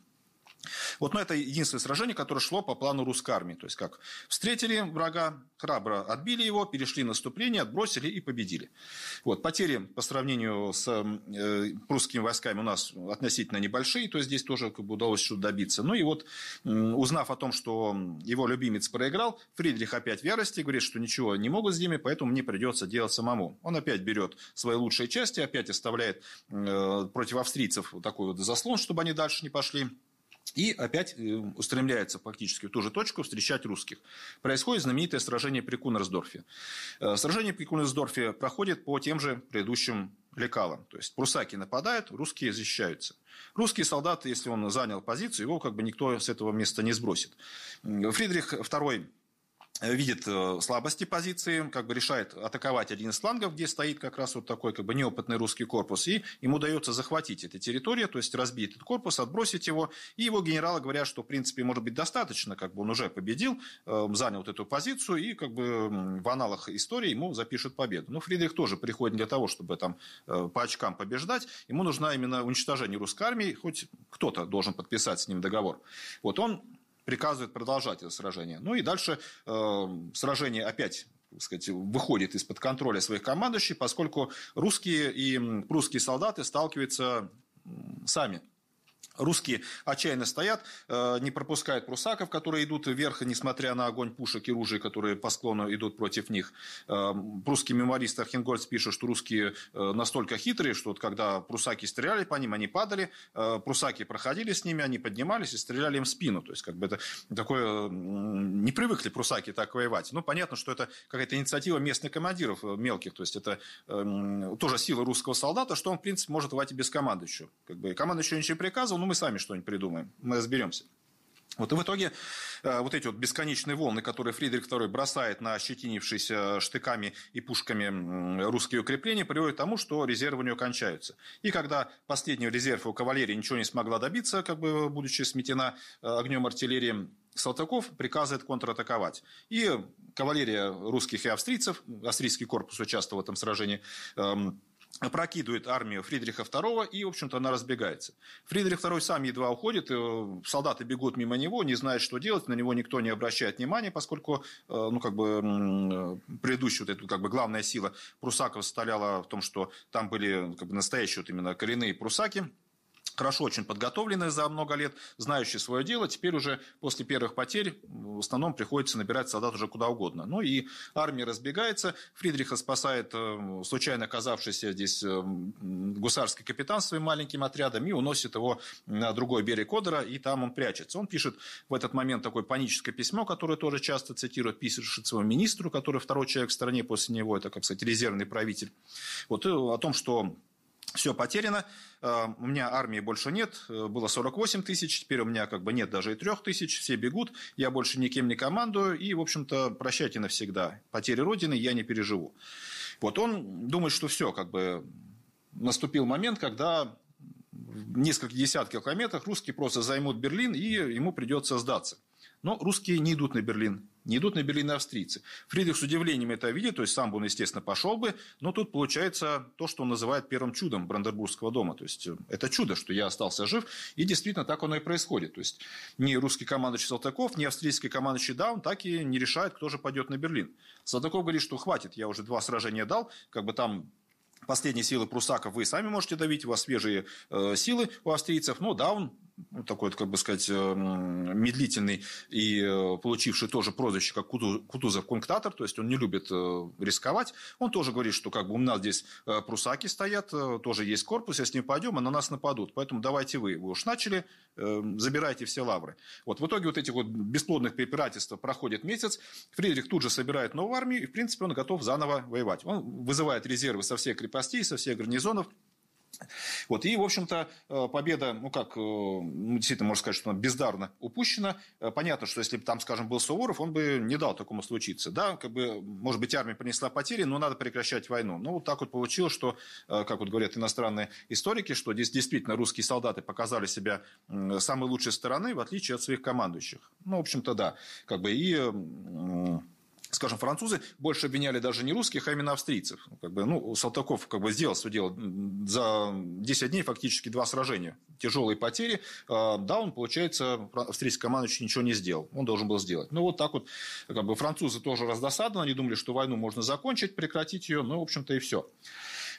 Вот, но это единственное сражение, которое шло по плану русской армии. То есть, как встретили врага, храбро отбили его, перешли наступление, отбросили и победили. Вот, потери по сравнению с э, прусскими войсками у нас относительно небольшие, то есть здесь тоже как бы, удалось что-то добиться. Ну и вот, э, узнав о том, что его любимец проиграл, Фридрих опять в ярости, говорит, что ничего не могут с ними, поэтому мне придется делать самому. Он опять берет свои лучшие части, опять оставляет э, против австрийцев такой вот заслон, чтобы они дальше не пошли. И опять э, устремляется фактически в ту же точку встречать русских. Происходит знаменитое сражение при Кунерсдорфе. Э, сражение при Кунерсдорфе проходит по тем же предыдущим лекалам. То есть прусаки нападают, русские защищаются. Русские солдаты, если он занял позицию, его как бы никто с этого места не сбросит. Фридрих II видит э, слабости позиции, как бы решает атаковать один из флангов, где стоит как раз вот такой как бы неопытный русский корпус, и ему удается захватить эту территорию, то есть разбить этот корпус, отбросить его, и его генералы говорят, что в принципе может быть достаточно, как бы он уже победил, э, занял вот эту позицию, и как бы в аналах истории ему запишут победу. Но Фридрих тоже приходит для того, чтобы там э, по очкам побеждать, ему нужна именно уничтожение русской армии, хоть кто-то должен подписать с ним договор. Вот он приказывает продолжать это сражение. Ну и дальше э, сражение опять так сказать, выходит из-под контроля своих командующих, поскольку русские и прусские солдаты сталкиваются сами Русские отчаянно стоят, э, не пропускают прусаков, которые идут вверх, несмотря на огонь пушек и ружей, которые по склону идут против них. Э, прусский меморист Архенгольц пишет, что русские э, настолько хитрые, что вот когда прусаки стреляли по ним, они падали, прусаки проходили с ними, они поднимались и стреляли им в спину. То есть, как бы это такое... Не привыкли прусаки так воевать. Ну, понятно, что это какая-то инициатива местных командиров мелких. То есть, это тоже сила русского солдата, что он, в принципе, может воевать и без командующего. Как бы командующий ничего не приказывал, ну, мы сами что-нибудь придумаем, мы разберемся. Вот и в итоге э, вот эти вот бесконечные волны, которые Фридрих II бросает на ощетинившиеся штыками и пушками русские укрепления, приводят к тому, что резервы у него кончаются. И когда последний резерв у кавалерии ничего не смогла добиться, как бы будучи сметена э, огнем артиллерии, Салтыков приказывает контратаковать. И кавалерия русских и австрийцев, австрийский корпус участвовал в этом сражении, эм, опрокидывает армию Фридриха II, и, в общем-то, она разбегается. Фридрих II сам едва уходит, солдаты бегут мимо него, не знают, что делать, на него никто не обращает внимания, поскольку, э, ну, как бы, предыдущая вот эта, как бы, главная сила прусаков состояла в том, что там были, как бы, настоящие вот именно коренные прусаки, хорошо очень подготовленные за много лет, знающие свое дело, теперь уже после первых потерь в основном приходится набирать солдат уже куда угодно. Ну и армия разбегается, Фридриха спасает э, случайно оказавшийся здесь э, гусарский капитан своим маленьким отрядом и уносит его на другой берег Одера, и там он прячется. Он пишет в этот момент такое паническое письмо, которое тоже часто цитирует, пишет своему министру, который второй человек в стране после него, это, как сказать, резервный правитель. Вот о том, что все потеряно, э, у меня армии больше нет, э, было 48 тысяч, теперь у меня как бы нет даже и трех тысяч, все бегут, я больше никем не командую, и, в общем-то, прощайте навсегда. Потери Родины я не переживу. Вот он думает, что все, как бы наступил момент, когда в несколько десятков километрах русские просто займут Берлин, и ему придется сдаться. Но русские не идут на Берлин. Не идут на Берлин австрийцы. Фридрих с удивлением это видит, то есть сам бы он, естественно, пошел бы, но тут получается то, что он называет первым чудом Брандербургского дома. То есть это чудо, что я остался жив, и действительно так оно и происходит. То есть ни русский командующий Салтаков, ни австрийский командующий Даун так и не решают, кто же пойдет на Берлин. Салтаков говорит, что хватит, я уже два сражения дал, как бы там последние силы прусаков вы сами можете давить, у вас свежие э, силы у австрийцев, но Даун такой, как бы сказать, э, медлительный и э, получивший тоже прозвище, как Кутузов конктатор, то есть он не любит э, рисковать. Он тоже говорит, что как бы у нас здесь прусаки стоят, тоже есть корпус, если не пойдем, а на нас нападут. Поэтому давайте вы, вы уж начали, забирайте все лавры. Вот в итоге вот этих вот бесплодных препирательств проходит месяц, Фридрих тут же собирает новую армию, и в принципе он готов заново воевать. Он вызывает резервы со всех крепостей, со всех гарнизонов, вот, и, в общем-то, э, победа, ну как, э, ну, действительно, можно сказать, что она бездарно упущена. Э, понятно, что если бы там, скажем, был Суворов, он бы не дал такому случиться. Да, как бы, может быть, армия понесла потери, но надо прекращать войну. Ну, вот так вот получилось, что, как вот говорят иностранные историки, что здесь действительно русские солдаты показали себя самой лучшей стороны, в отличие от своих командующих. Ну, в общем-то, да. Как бы и скажем, французы больше обвиняли даже не русских, а именно австрийцев. Как бы, ну, Салтаков как бы сделал свое дело. За 10 дней фактически два сражения. Тяжелые потери. А, да, он, получается, австрийский командующий ничего не сделал. Он должен был сделать. Ну, вот так вот, как бы, французы тоже раздосадованы. Они думали, что войну можно закончить, прекратить ее. Ну, в общем-то, и все.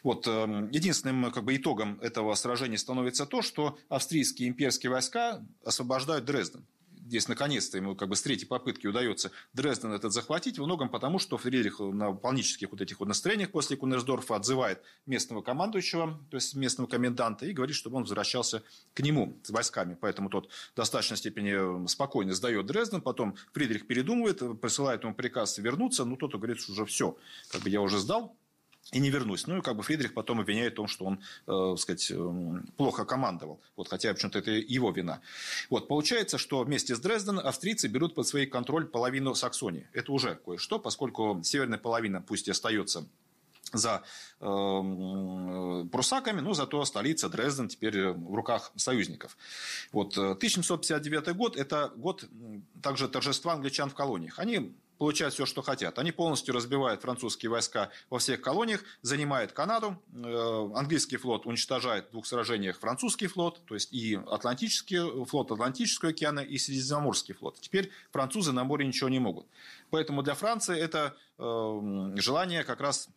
Вот, эм, единственным как бы, итогом этого сражения становится то, что австрийские имперские войска освобождают Дрезден здесь наконец-то ему как бы с третьей попытки удается Дрезден этот захватить, во многом потому, что Фридрих на панических вот этих вот настроениях после Кунерсдорфа отзывает местного командующего, то есть местного коменданта, и говорит, чтобы он возвращался к нему с войсками. Поэтому тот в достаточной степени спокойно сдает Дрезден, потом Фридрих передумывает, присылает ему приказ вернуться, но тот говорит, что уже все, как бы я уже сдал, и не вернусь. Ну и как бы Фридрих потом обвиняет в том, что он, э, сказать, э, плохо командовал. Вот, хотя, в общем-то, это его вина. Вот, получается, что вместе с Дрезденом австрийцы берут под свой контроль половину Саксонии. Это уже кое-что, поскольку северная половина пусть и остается за э, прусаками, но зато столица Дрезден теперь в руках союзников. Вот, 1759 э, год – это год также торжества англичан в колониях. Они получают все, что хотят. Они полностью разбивают французские войска во всех колониях, занимают Канаду. Э, английский флот уничтожает в двух сражениях французский флот, то есть и Атлантический флот Атлантического океана, и Средиземноморский флот. Теперь французы на море ничего не могут. Поэтому для Франции это э, желание как раз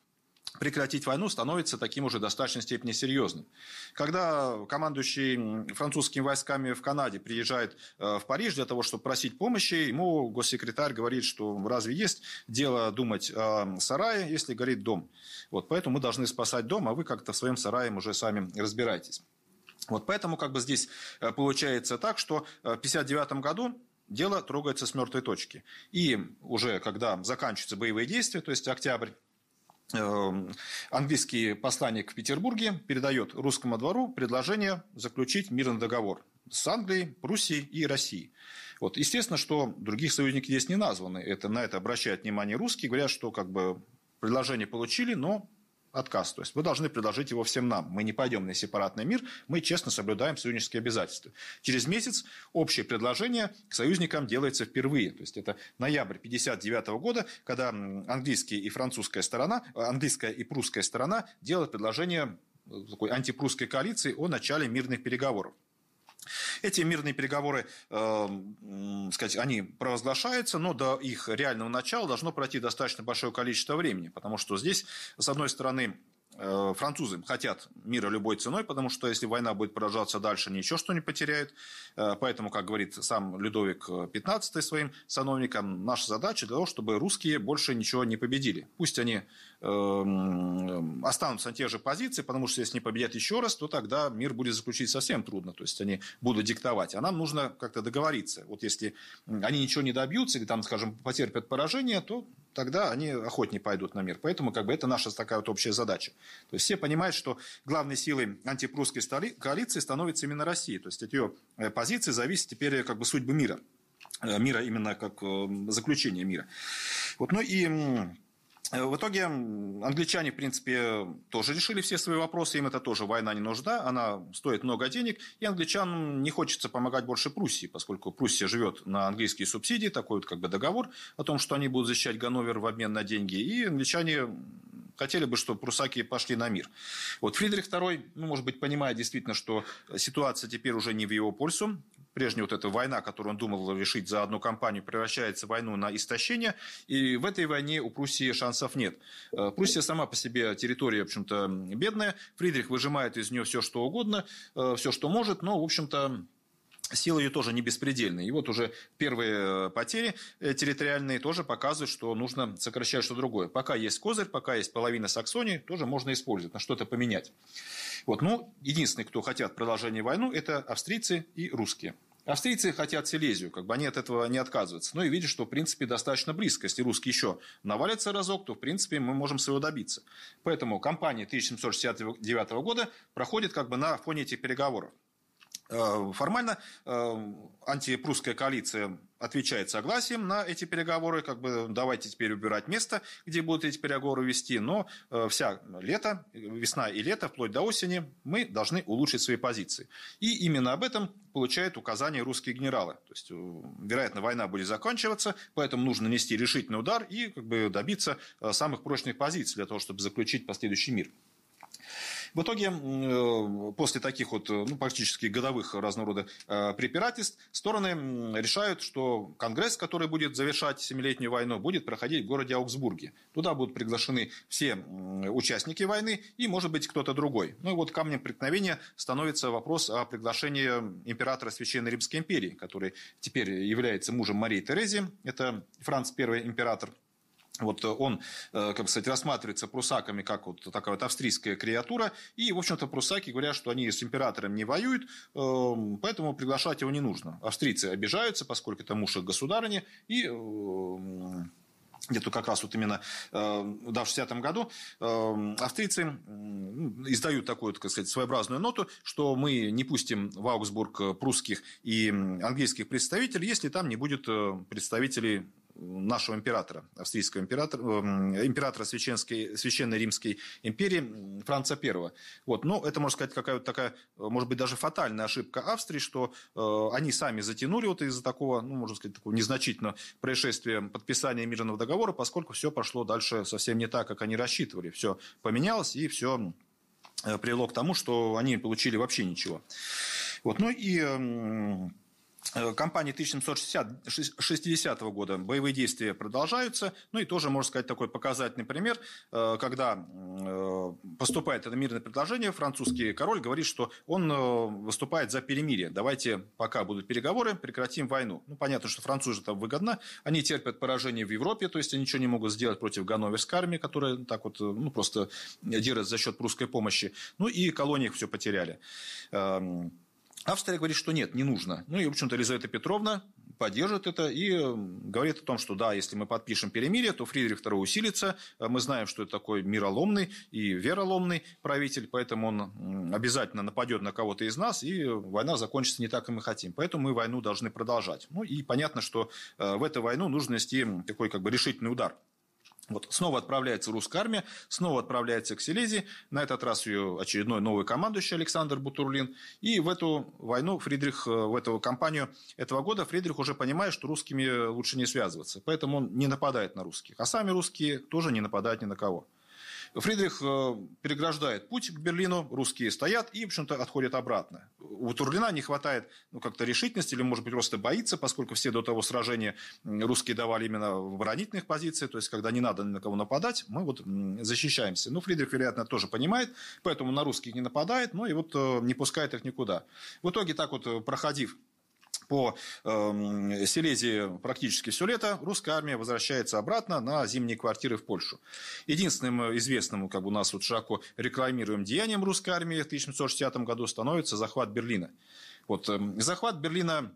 прекратить войну становится таким уже в достаточной степени серьезным. Когда командующий французскими войсками в Канаде приезжает э, в Париж для того, чтобы просить помощи, ему госсекретарь говорит, что разве есть дело думать о сарае, если горит дом. Вот, поэтому мы должны спасать дом, а вы как-то в своем сарае уже сами разбирайтесь. Вот поэтому как бы здесь э, получается так, что в 1959 году дело трогается с мертвой точки. И уже когда заканчиваются боевые действия, то есть октябрь английский посланник в Петербурге передает русскому двору предложение заключить мирный договор с Англией, Пруссией и Россией. Вот. Естественно, что других союзников здесь не названы. Это, на это обращают внимание русские, говорят, что как бы предложение получили, но отказ. То есть вы должны предложить его всем нам. Мы не пойдем на сепаратный мир, мы честно соблюдаем союзнические обязательства. Через месяц общее предложение к союзникам делается впервые. То есть это ноябрь 1959 года, когда английская и французская сторона, английская и прусская сторона делают предложение такой антипрусской коалиции о начале мирных переговоров. Эти мирные переговоры, э, сказать, они провозглашаются, но до их реального начала должно пройти достаточно большое количество времени, потому что здесь, с одной стороны, французы хотят мира любой ценой, потому что если война будет продолжаться дальше, ничего что не потеряют. Э, поэтому, как говорит сам Людовик XV своим сановникам, наша задача для того, чтобы русские больше ничего не победили. Пусть они э, останутся на те же позиции, потому что если не победят еще раз, то тогда мир будет заключить совсем трудно. То есть они будут диктовать. А нам нужно как-то договориться. Вот если они ничего не добьются или там, скажем, потерпят поражение, то тогда они охотнее пойдут на мир. Поэтому как бы, это наша такая вот общая задача. То есть все понимают, что главной силой антипрусской коалиции становится именно Россия. То есть от ее э, позиции зависит теперь как бы судьба мира. Э, мира именно как э, заключение мира. Вот, ну и В итоге англичане, в принципе, тоже решили все свои вопросы, им это тоже война не нужна, она стоит много денег, и англичанам не хочется помогать больше Пруссии, поскольку Пруссия живет на английские субсидии, такой вот как бы договор о том, что они будут защищать Ганновер в обмен на деньги, и англичане хотели бы, чтобы прусаки пошли на мир. Вот Фридрих II, ну, может быть, понимая действительно, что ситуация теперь уже не в его пользу, прежняя вот эта война, которую он думал решить за одну кампанию, превращается в войну на истощение, и в этой войне у Пруссии шансов нет. Э, Пруссия сама по себе территория, в общем-то, бедная, Фридрих выжимает из нее все, что угодно, э, все, что может, но, в общем-то, Силы ее тоже не беспредельные. И вот уже первые э, потери территориальные тоже показывают, что нужно сокращать что другое. Пока есть козырь, пока есть половина Саксонии, тоже можно использовать, на что-то поменять. Вот. Ну, единственные, кто хотят продолжения войны, это австрийцы и русские. Австрийцы хотят Силезию, как бы они от этого не отказываются. Ну и видят, что, в принципе, достаточно близко. Если русские еще навалятся разок, то, в принципе, мы можем своего добиться. Поэтому кампания 1769 года проходит как бы на фоне этих переговоров. Э, формально э, антипрусская коалиция отвечает согласием на эти переговоры, как бы давайте теперь убирать место, где будут эти переговоры вести, но э, вся лето, весна и лето, вплоть до осени, мы должны улучшить свои позиции. И именно об этом получают указания русские генералы. То есть, вероятно, война будет заканчиваться, поэтому нужно нести решительный удар и как бы добиться самых прочных позиций для того, чтобы заключить последующий мир. В итоге, э, после таких вот э, ну, практически годовых разного рода э, препирательств, стороны решают, что Конгресс, который будет завершать Семилетнюю войну, будет проходить в городе Аугсбурге. Туда будут приглашены все участники войны и, может быть, кто-то другой. Ну и вот камнем преткновения становится вопрос о приглашении императора Священной Римской империи, который теперь является мужем Марии Терезии. Это Франц I император вот э, он, э, как сказать, рассматривается прусаками как вот такая вот австрийская креатура, и, в общем-то, прусаки говорят, что они с императором не воюют, эм, поэтому приглашать его не нужно. Австрийцы обижаются, поскольку это муж их государыни, и эм, где-то как раз вот именно э, да, в 60-м году э, австрийцы издают такую, так сказать, своеобразную ноту, что мы не пустим в Аугсбург прусских и английских представителей, если там не будет представителей нашего императора, австрийского императора, э, императора Священской, Священной Римской империи Франца I. Вот. Но это, можно сказать, какая-то такая, может быть, даже фатальная ошибка Австрии, что э, они сами затянули вот из-за такого, ну, можно сказать, такого незначительного происшествия подписания мирного договора, поскольку все пошло дальше совсем не так, как они рассчитывали. Все поменялось, и все э, привело к тому, что они получили вообще ничего. Вот. Ну и Э, кампании 1760 года боевые действия продолжаются. Ну и тоже, можно сказать, такой показательный пример, э, когда э, поступает это мирное предложение, французский король говорит, что он выступает за перемирие. Давайте, пока будут переговоры, прекратим войну. Ну, понятно, что французы там выгодно. Они терпят поражение в Европе, то есть они ничего не могут сделать против Ганноверской армии, которая так вот, ну, просто держит за счет прусской помощи. Ну и колонии все потеряли. Австрия говорит, что нет, не нужно. Ну и, в общем-то, Елизавета Петровна поддержит это и говорит о том, что да, если мы подпишем перемирие, то Фридрих II усилится. Мы знаем, что это такой мироломный и вероломный правитель, поэтому он обязательно нападет на кого-то из нас, и война закончится не так, как мы хотим. Поэтому мы войну должны продолжать. Ну и понятно, что э, в эту войну нужно нести такой как бы решительный удар. Вот, снова отправляется русская армия, снова отправляется к Силезии, на этот раз ее очередной новый командующий Александр Бутурлин. И в эту войну Фридрих, э, в эту кампанию этого года Фридрих уже понимает, что русскими лучше не связываться. Поэтому он не нападает на русских. А сами русские тоже не нападают ни на кого. Фридрих э, переграждает путь к Берлину, русские стоят и, в общем-то, отходят обратно. У Турлина не хватает ну, как-то решительности или, может быть, просто боится, поскольку все до того сражения русские давали именно в оборонительных позициях, то есть, когда не надо ни на кого нападать, мы вот защищаемся. Ну, Фридрих, вероятно, тоже понимает, поэтому на русских не нападает, ну и вот э, не пускает их никуда. В итоге, так вот, э, проходив по э, Силезии практически все лето, русская армия возвращается обратно на зимние квартиры в Польшу. Единственным известным, как бы у нас вот широко рекламируем деянием русской армии в 1760 году становится захват Берлина. Вот, э, захват Берлина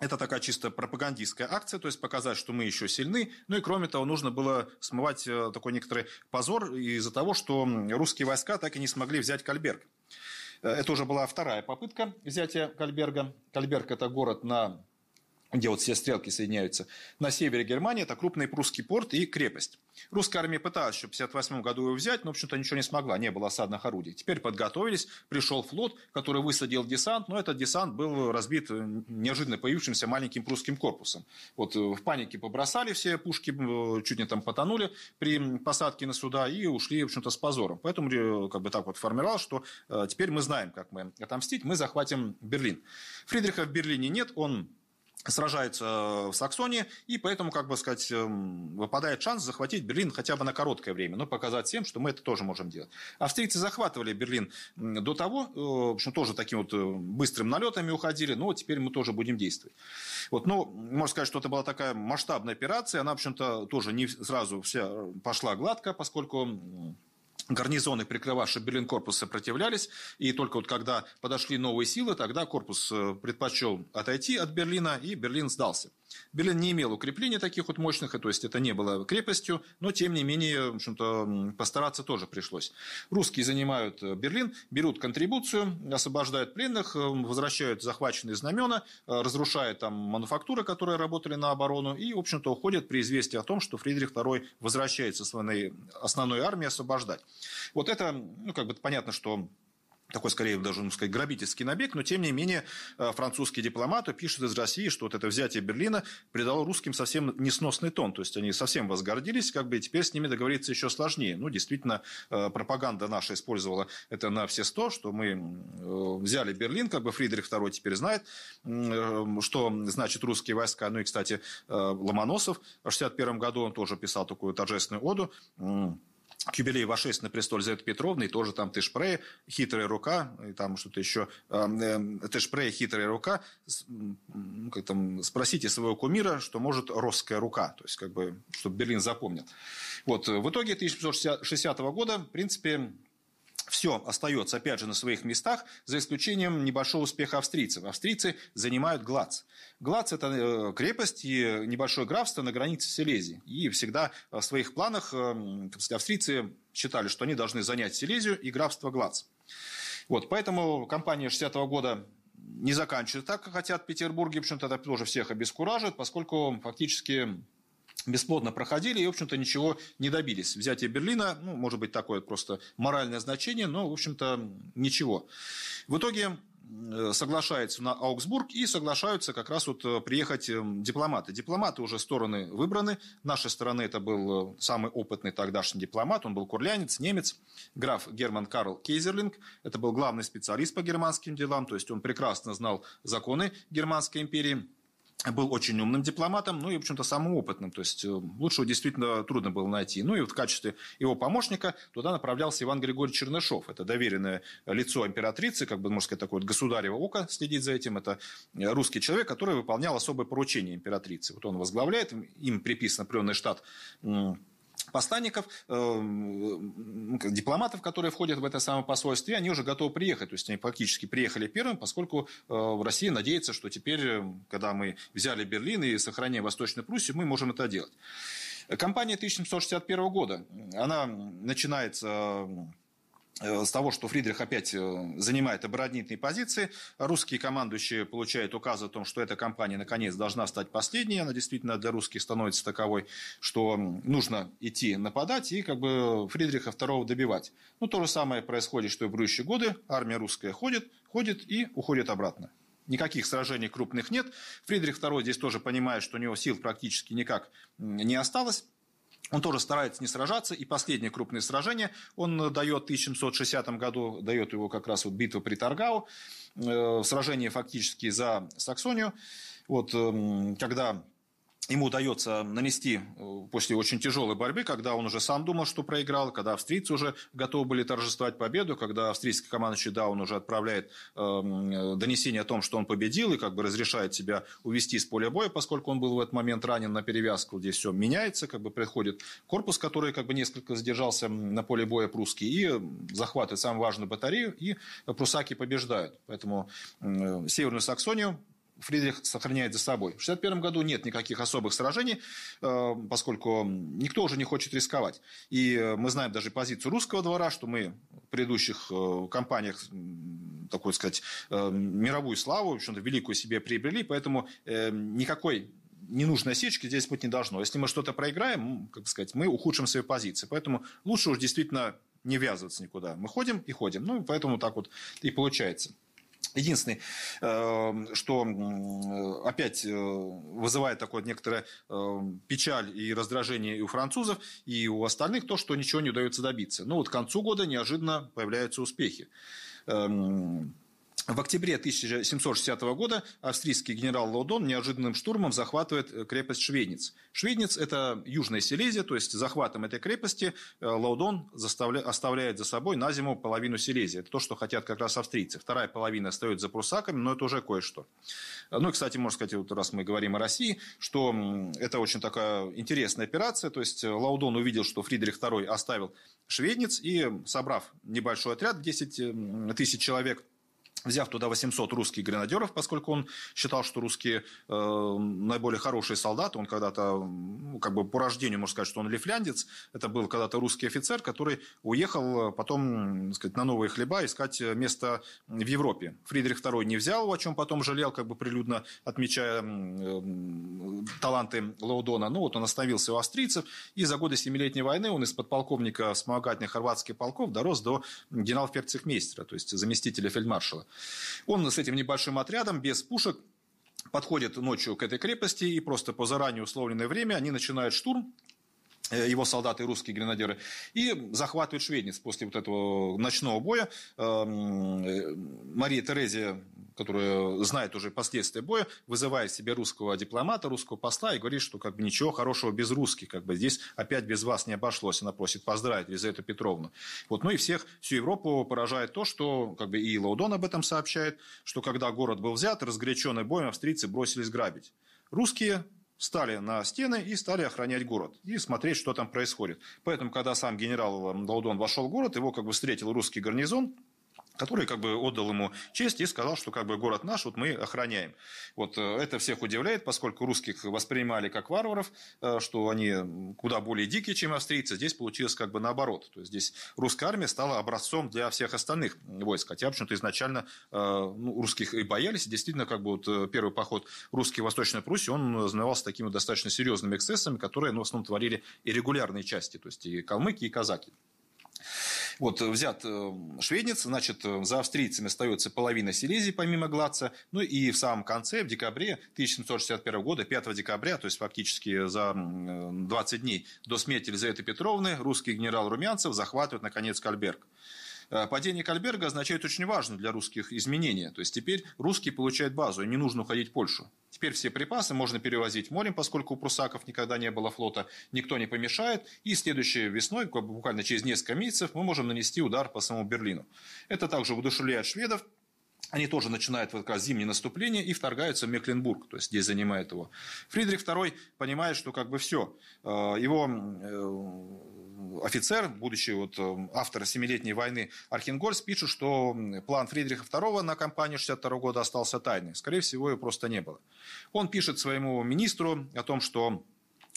это такая чисто пропагандистская акция, то есть показать, что мы еще сильны. Ну и кроме того, нужно было смывать э, такой некоторый позор из-за того, что русские войска так и не смогли взять Кальберг. Э, это уже была вторая попытка взятия Кальберга. Кальберг – это город на где вот все стрелки соединяются, на севере Германии это крупный прусский порт и крепость. Русская армия пыталась еще в 1958 году его взять, но, в общем-то, ничего не смогла, не было осадных орудий. Теперь подготовились, пришел флот, который высадил десант, но этот десант был разбит неожиданно появившимся маленьким прусским корпусом. Вот э, в панике побросали все пушки, э, чуть не там потонули при посадке на суда и ушли, в общем-то, с позором. Поэтому э, как бы так вот формировал, что теперь мы знаем, как мы отомстить, мы захватим Берлин. Фридриха в Берлине нет, он сражается в Саксонии, и поэтому, как бы сказать, эм, выпадает шанс захватить Берлин хотя бы на короткое время, но показать всем, что мы это тоже можем делать. Австрийцы захватывали Берлин до того, э, в общем, тоже таким вот э, быстрым налетами уходили, но теперь мы тоже будем действовать. Вот, ну, можно сказать, что это была такая масштабная операция, она, в общем-то, тоже не сразу вся пошла гладко, поскольку гарнизоны, прикрывавшие Берлин корпус, сопротивлялись. И только вот когда подошли новые силы, тогда корпус э, предпочел отойти от Берлина, и Берлин сдался. Берлин не имел укреплений таких вот мощных, то есть это не было крепостью, но тем не менее, в общем-то, постараться тоже пришлось. Русские занимают э, Берлин, берут контрибуцию, освобождают пленных, э, возвращают захваченные знамена, разрушают там мануфактуры, которые работали на оборону, и, в общем-то, уходят при известии о том, что Фридрих II возвращается своей основной армии освобождать. Вот это, ну, как бы понятно, что такой, скорее, даже, ну, сказать, грабительский набег, но, тем не менее, э, французские дипломаты пишут из России, что вот это взятие Берлина придало русским совсем несносный тон, то есть они совсем возгордились, как бы, и теперь с ними договориться еще сложнее. Ну, действительно, э, пропаганда наша использовала это на все сто, что мы э, взяли Берлин, как бы Фридрих II теперь знает, что значит русские войска. Ну и, кстати, Ломоносов в 1961 году он тоже писал такую торжественную оду, к юбилею вошествия на престол Елизаветы Петровны, тоже там Тышпрея, хитрая рука, и там что-то еще, э, Тышпрея, хитрая рука, ну, как там, спросите своего кумира, что может русская рука, то есть, как бы, чтобы Берлин запомнил. Вот, в итоге 1760 года, в принципе, все остается, опять же, на своих местах, за исключением небольшого успеха австрийцев. Австрийцы занимают Глац. Глац – это э, крепость и небольшое графство на границе Силезии. И всегда в своих планах э, австрийцы считали, что они должны занять Силезию и графство Глац. Вот, поэтому кампания 60-го года не заканчивается так, как хотят в Петербурге. В общем-то, это тоже всех обескуражит, поскольку фактически бесплодно проходили и, в общем-то, ничего не добились. Взятие Берлина, ну, может быть, такое просто моральное значение, но, в общем-то, ничего. В итоге э, соглашается на Аугсбург и соглашаются как раз вот э, приехать э, дипломаты. Дипломаты уже стороны выбраны. Нашей стороны это был самый опытный тогдашний дипломат. Он был курлянец, немец, граф Герман Карл Кейзерлинг. Это был главный специалист по германским делам, то есть он прекрасно знал законы Германской империи был очень умным дипломатом, ну и, в общем-то, самым опытным. То есть, э, лучшего действительно трудно было найти. Ну и вот в качестве его помощника туда направлялся Иван Григорьевич Чернышов. Это доверенное лицо императрицы, как бы, можно сказать, такое государево око следить за этим. Это э, русский человек, который выполнял особое поручение императрицы. Вот он возглавляет, им приписан определенный штат посланников, э, дипломатов, которые входят в это самое посольство, и они уже готовы приехать. То есть они фактически приехали первым, поскольку э, Россия надеется, что теперь, э, когда мы взяли Берлин и сохраняем Восточную Пруссию, мы можем это делать. Кампания 1761 года, она начинается с того, что Фридрих опять э, занимает оборонительные позиции. Русские командующие получают указ о том, что эта кампания наконец должна стать последней. Она действительно для русских становится таковой, что нужно идти нападать и как бы Фридриха II добивать. Ну, то же самое происходит, что и в предыдущие годы. Армия русская ходит, ходит и уходит обратно. Никаких сражений крупных нет. Фридрих II здесь тоже понимает, что у него сил практически никак не осталось. Он тоже старается не сражаться, и последнее крупное сражение он дает в 1760 году, дает его как раз вот битва при Таргау, э, сражение фактически за Саксонию, вот, э, когда ему удается нанести э, после очень тяжелой борьбы, когда он уже сам думал, что проиграл, когда австрийцы уже готовы были торжествовать победу, когда австрийский командующий да, он уже отправляет э, донесение о том, что он победил, и как бы разрешает себя увести с поля боя, поскольку он был в этот момент ранен на перевязку, здесь все меняется, как бы приходит корпус, который как бы несколько задержался на поле боя прусский, и захватывает самую важную батарею, и прусаки побеждают. Поэтому э, Северную Саксонию Фридрих сохраняет за собой. В 1961 году нет никаких особых сражений, э, поскольку никто уже не хочет рисковать. И мы знаем даже позицию русского двора, что мы в предыдущих э, кампаниях такую сказать, мировую славу, в общем-то, великую себе приобрели, поэтому никакой ненужной осечки здесь быть не должно. Если мы что-то проиграем, как сказать, мы ухудшим свои позиции. Поэтому лучше уж действительно не ввязываться никуда. Мы ходим и ходим. Ну, поэтому так вот и получается. Единственное, э, что опять э, вызывает такое некоторое э, печаль и раздражение и у французов, и у остальных, то, что ничего не удается добиться. Ну вот к концу года неожиданно появляются успехи. В октябре 1760 года австрийский генерал Лаудон неожиданным штурмом захватывает э, крепость Шведниц. Шведниц – это Южная Силезия, то есть захватом этой крепости э, Лаудон оставляет за собой на зиму половину Силезии. Это то, что хотят как раз австрийцы. Вторая половина остается за прусаками, но это уже кое-что. Ну и, кстати, можно сказать, вот раз мы говорим о России, что это очень такая интересная операция. То есть Лаудон увидел, что Фридрих II оставил Шведниц и, собрав небольшой отряд, 10 тысяч человек – взяв туда 800 русских гренадеров, поскольку он считал, что русские э, наиболее хорошие солдаты, он когда-то, ну, как бы по рождению, можно сказать, что он лифляндец, это был когда-то русский офицер, который уехал потом, так сказать, на новые хлеба искать место в Европе. Фридрих II не взял о чем потом жалел, как бы прилюдно отмечая э, таланты Лаудона. Ну вот он остановился у австрийцев, и за годы Семилетней войны он из подполковника вспомогательных хорватских полков дорос до генерал-ферцехмейстера, то есть заместителя фельдмаршала. Он с этим небольшим отрядом, без пушек, подходит ночью к этой крепости, и просто по заранее условленное время они начинают штурм э, его солдаты, русские гренадеры, и захватывают Шведниц после вот этого ночного боя. Эм, э, Мария Терезия которая знает уже последствия боя, вызывает себе русского дипломата, русского посла и говорит, что как бы ничего хорошего без русских, как бы здесь опять без вас не обошлось. Она просит поздравить Елизавету Петровну. Вот, ну и всех, всю Европу поражает то, что как бы и Лаудон об этом сообщает, что когда город был взят, разгоряченный боем австрийцы бросились грабить. Русские стали на стены и стали охранять город и смотреть, что там происходит. Поэтому, когда сам генерал Лаудон вошел в город, его как бы встретил русский гарнизон, который как бы отдал ему честь и сказал, что как бы город наш, вот мы охраняем. Вот э, это всех удивляет, поскольку русских воспринимали как варваров, э, что они куда более дикие, чем австрийцы. Здесь получилось как бы наоборот. То есть здесь русская армия стала образцом для всех остальных войск. Хотя, в общем-то, изначально э, ну, русских и боялись. Действительно, как бы вот первый поход русский в Восточной Пруссии, он знавался такими достаточно серьезными эксцессами, которые, ну, в основном творили и регулярные части, то есть и калмыки, и казаки. Вот э, взят э, шведниц, значит, э, за австрийцами остается половина Силезии, помимо Глаца. Ну и в самом конце, в декабре 1761 года, 5 декабря, то есть фактически за 20 дней до смерти Елизаветы Петровны, русский генерал Румянцев захватывает, наконец, Кальберг. Падение Кальберга означает очень важное для русских изменение. То есть теперь русские получают базу, и не нужно уходить в Польшу. Теперь все припасы можно перевозить морем, поскольку у прусаков никогда не было флота, никто не помешает. И следующей весной, буквально через несколько месяцев, мы можем нанести удар по самому Берлину. Это также удушевляет шведов, они тоже начинают вот как раз зимнее наступление и вторгаются в Мекленбург, то есть здесь занимает его. Фридрих II понимает, что как бы все, э, его э, офицер, будущий вот э, автор Семилетней войны Архенгольц, пишет, что план Фридриха II на кампанию 62 года остался тайной. Скорее всего, его просто не было. Он пишет своему министру о том, что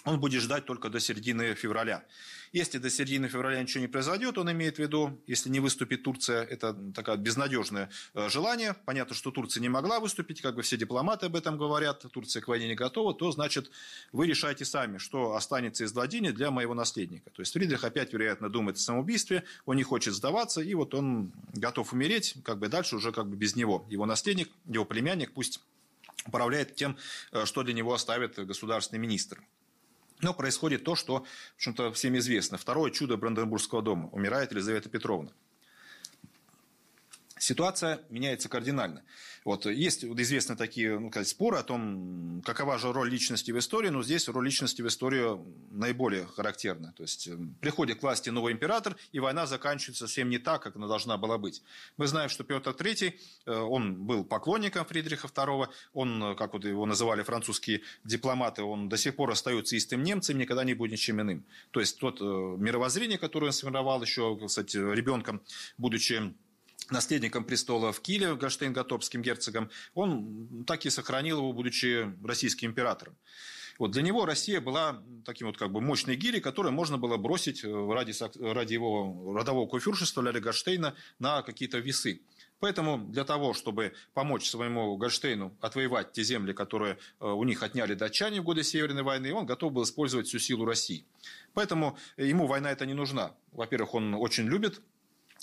он будет ждать только до середины февраля. Если до середины февраля ничего не произойдет, он имеет в виду, если не выступит Турция, это такое безнадежное э, желание. Понятно, что Турция не могла выступить, как бы все дипломаты об этом говорят, Турция к войне не готова, то значит вы решайте сами, что останется из владения для моего наследника. То есть Фридрих опять, вероятно, думает о самоубийстве, он не хочет сдаваться, и вот он готов умереть, как бы дальше уже как бы без него. Его наследник, его племянник пусть управляет тем, э, что для него оставит государственный министр. Но происходит то, что, в общем-то, всем известно. Второе чудо Бранденбургского дома. Умирает Елизавета Петровна. Ситуация меняется кардинально. Вот, есть известные такие ну, сказать, споры о том, какова же роль личности в истории, но здесь роль личности в истории наиболее характерна. То есть эм, приходит к власти новый император, и война заканчивается совсем не так, как она должна была быть. Мы знаем, что Петр III, э, он был поклонником Фридриха II, он, э, как вот его называли французские дипломаты, он до сих пор остается истым немцем, никогда не будет ничем иным. То есть тот э, мировоззрение, которое он сформировал еще, кстати, ребенком, будучи наследником престола в Киле, Гаштейн-Готопским герцогом, он так и сохранил его, будучи российским императором. Вот для него Россия была таким вот как бы мощной гири, которую можно было бросить ради, ради его родового куфюршества Ляля Гаштейна на какие-то весы. Поэтому для того, чтобы помочь своему Гольштейну отвоевать те земли, которые э, у них отняли датчане в годы Северной войны, он готов был использовать всю силу России. Поэтому ему война эта не нужна. Во-первых, он очень любит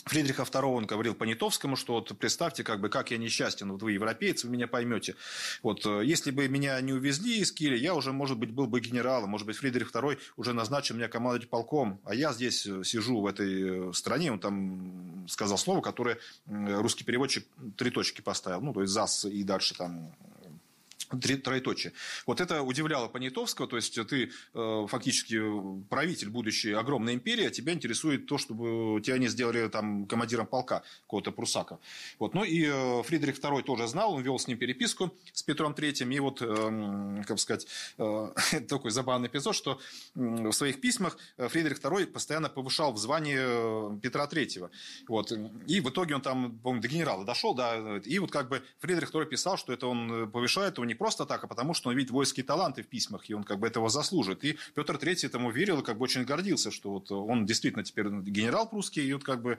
Фридриха II, он говорил Понятовскому, что вот представьте, как бы, как я несчастен, вот вы европейцы, вы меня поймете. Вот, э, если бы меня не увезли из Киля, я уже, может быть, был бы генералом, может быть, Фридрих II уже назначил меня командовать полком, а я здесь э, сижу в этой э, стране, он там сказал слово, которое русский переводчик три точки поставил, ну, то есть ЗАС и дальше там троеточие. Вот это удивляло Понятовского, то есть ты э, фактически правитель будущей огромной империи, а тебя интересует то, чтобы тебя не сделали там командиром полка какого-то прусака. Вот. Ну и э, Фридрих II тоже знал, он вел с ним переписку с Петром III, и вот, э, как сказать, э, такой забавный эпизод, что в своих письмах Фридрих II постоянно повышал в звании э, Петра III. Вот. И в итоге он там, по-моему, до генерала дошел, да, и вот как бы Фридрих II писал, что это он повышает его не просто так, а потому что он видит воинские таланты в письмах, и он как бы этого заслужит. И Петр III этому верил и как бы очень гордился, что вот он действительно теперь генерал прусский, и вот как бы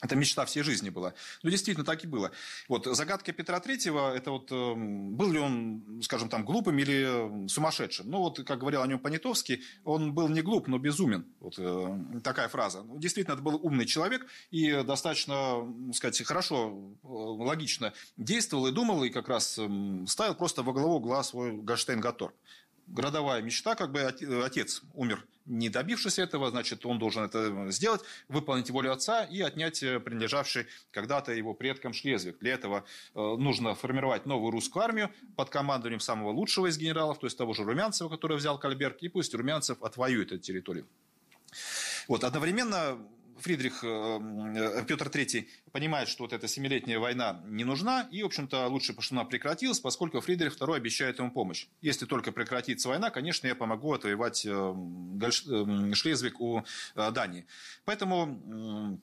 это мечта всей жизни была. Ну, действительно, так и было. Вот, загадка Петра Третьего, это вот, э, был ли он, скажем там, глупым или сумасшедшим? Ну, вот, как говорил о нем Понятовский, он был не глуп, но безумен. Вот э, такая фраза. Ну, действительно, это был умный человек и достаточно, сказать, хорошо, э, логично действовал и думал, и как раз э, ставил просто во главу угла свой Гольштейн-Гатор городовая мечта, как бы отец умер, не добившись этого, значит, он должен это сделать, выполнить волю отца и отнять э, принадлежавший когда-то его предкам Шлезвиг. Для этого э, нужно формировать новую русскую армию под командованием самого лучшего из генералов, то есть того же Румянцева, который взял Кальберг, и пусть Румянцев отвоюет эту территорию. Вот, одновременно Фридрих, э, э, Петр III понимает, что вот эта семилетняя война не нужна, и, в общем-то, лучше, чтобы она прекратилась, поскольку Фридрих II обещает ему помощь. Если только прекратится война, конечно, я помогу отвоевать э, Шлезвиг у Дании. Поэтому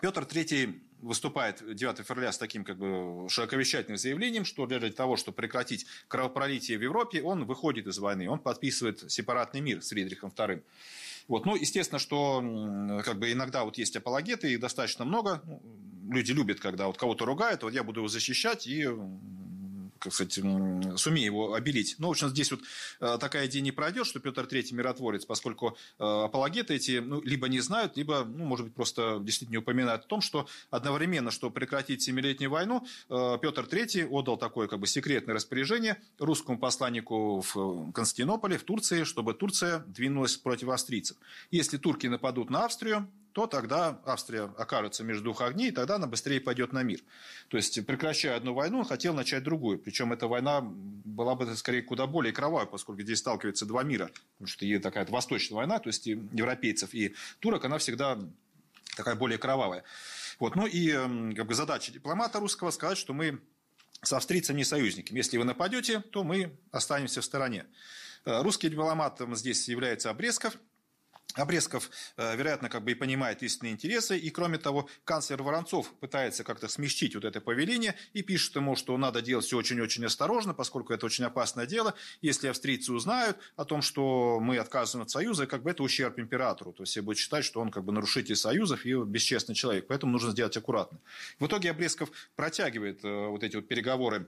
Петр III выступает 9 февраля с таким как бы широковещательным заявлением, что для того, чтобы прекратить кровопролитие в Европе, он выходит из войны, он подписывает сепаратный мир с Фридрихом II. Вот. Ну, естественно, что как бы иногда вот есть апологеты, их достаточно много. Люди любят, когда вот кого-то ругают, вот я буду его защищать и как сказать, сумею его обелить. Но, в общем, здесь вот э, такая идея не пройдет, что Петр III миротворец, поскольку э, апологеты эти ну, либо не знают, либо, ну, может быть, просто действительно не упоминают о том, что одновременно, чтобы прекратить Семилетнюю войну, э, Петр III отдал такое как бы секретное распоряжение русскому посланнику в Константинополе, в Турции, чтобы Турция двинулась против австрийцев. Если турки нападут на Австрию, то тогда Австрия окажется между двух огней, и тогда она быстрее пойдет на мир. То есть, прекращая одну войну, он хотел начать другую. Причем эта война была бы, скорее, куда более кровавая, поскольку здесь сталкиваются два мира. Потому что и такая восточная война, то есть и европейцев и турок, она всегда такая более кровавая. Вот. Ну и как бы, задача дипломата русского сказать, что мы с австрийцами не союзники. Если вы нападете, то мы останемся в стороне. Э, русский дипломат здесь является Обрезков – Обрезков, э, вероятно, как бы и понимает истинные интересы, и кроме того, канцлер Воронцов пытается как-то смягчить вот это повеление и пишет ему, что надо делать все очень-очень осторожно, поскольку это очень опасное дело. Если австрийцы узнают о том, что мы отказываем от союза, как бы это ущерб императору, то есть все будут считать, что он как бы нарушитель союзов и бесчестный человек, поэтому нужно сделать аккуратно. В итоге Обрезков протягивает э, вот эти вот переговоры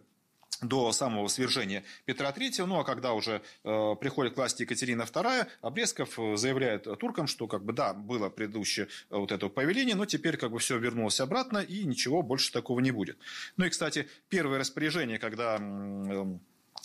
до самого свержения Петра III. Ну, а когда уже э, приходит к власти Екатерина II, Обрезков э, заявляет туркам, что как бы да, было предыдущее э, вот это повеление, но теперь как бы все вернулось обратно и ничего больше такого не будет. Ну и, кстати, первое распоряжение, когда э,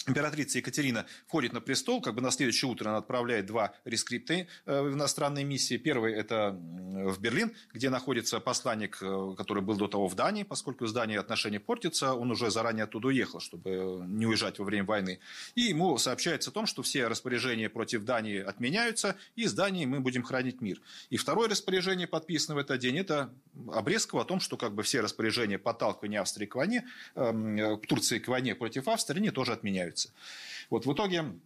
императрица Екатерина входит на престол, как бы на следующее утро она отправляет два рескрипты э, в иностранные миссии. Первый – это в Берлин, где находится посланник, э, который был до того в Дании, поскольку с Данией отношения портятся, он уже заранее оттуда уехал, чтобы не уезжать во время войны. И ему сообщается о том, что все распоряжения против Дании отменяются, и с Данией мы будем хранить мир. И второе распоряжение, подписанное в этот день, это Обрезкова о том, что как бы все распоряжения подталкивания Австрии к войне, э, Турции к войне против Австрии, они тоже отменяются. Вот в итоге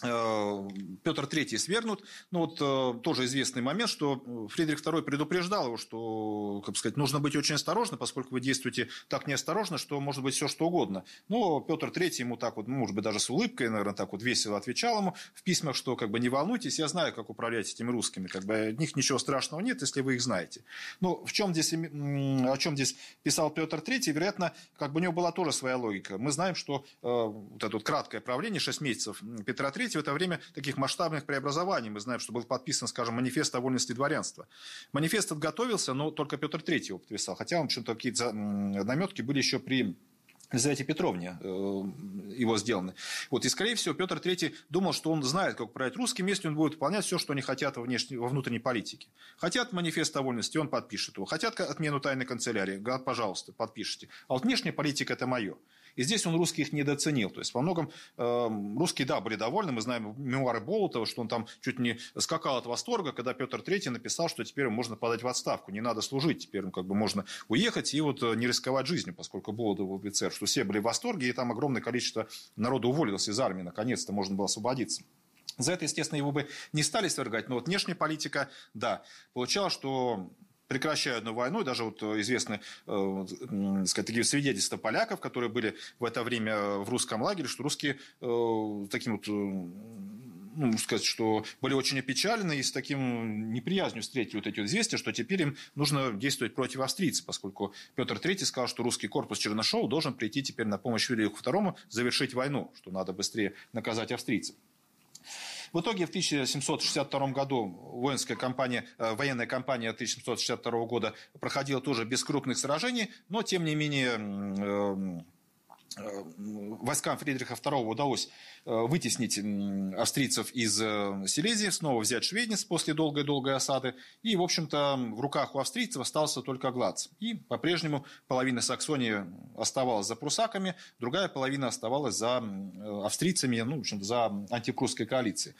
Петр III свергнут. Ну, вот э, тоже известный момент, что Фридрих II предупреждал его, что, как сказать, нужно быть очень осторожным, поскольку вы действуете так неосторожно, что может быть все что угодно. Но Петр III ему так вот, ну, может быть, даже с улыбкой, наверное, так вот весело отвечал ему в письмах, что как бы не волнуйтесь, я знаю, как управлять этими русскими, как бы от них ничего страшного нет, если вы их знаете. Ну, в чем здесь, о чем здесь писал Петр III, вероятно, как бы у него была тоже своя логика. Мы знаем, что э, вот это вот краткое правление, 6 месяцев Петра III, в это время таких масштабных преобразований. Мы знаем, что был подписан, скажем, манифест о вольности дворянства. Манифест отготовился, но только Петр III его подписал. Хотя, в общем-то, какие-то наметки были еще при Елизавете Петровне э, его сделаны. Вот, и, скорее всего, Петр III думал, что он знает, как управлять русским, если он будет выполнять все, что они хотят во, внешней, во внутренней политике. Хотят манифест о вольности, он подпишет его. Хотят отмену тайной канцелярии, пожалуйста, подпишите. А вот внешняя политика – это мое. И здесь он русских недооценил. То есть, во многом э, русские, да, были довольны. Мы знаем мемуары Болотова, что он там чуть не скакал от восторга, когда Петр III написал, что теперь можно подать в отставку, не надо служить, теперь ну, как бы можно уехать и вот э, не рисковать жизнью, поскольку Болотов был офицер, что все были в восторге, и там огромное количество народу уволилось из армии, наконец-то можно было освободиться. За это, естественно, его бы не стали свергать, но вот внешняя политика, да, получалось, что прекращают одну войну. даже вот э, известны э, сказать, такие свидетельства поляков, которые были в это время э, в русском лагере, что русские э, таким вот ну, сказать, что были очень опечалены и с таким неприязнью встретили вот эти вот известия, что теперь им нужно действовать против австрийцев, поскольку Петр III сказал, что русский корпус Чернышова должен прийти теперь на помощь Вильяму II завершить войну, что надо быстрее наказать австрийцев. В итоге в 1762 году воинская кампания, э, военная кампания 1762 года проходила тоже без крупных сражений, но тем не менее э, войскам Фридриха II удалось Э, вытеснить австрийцев из э, Силезии, снова взять Шведниц после долгой-долгой осады. И, в общем-то, в руках у австрийцев остался только Глац. И по-прежнему половина Саксонии оставалась за прусаками, другая половина оставалась за э, австрийцами, ну, в общем за антипрусской коалицией.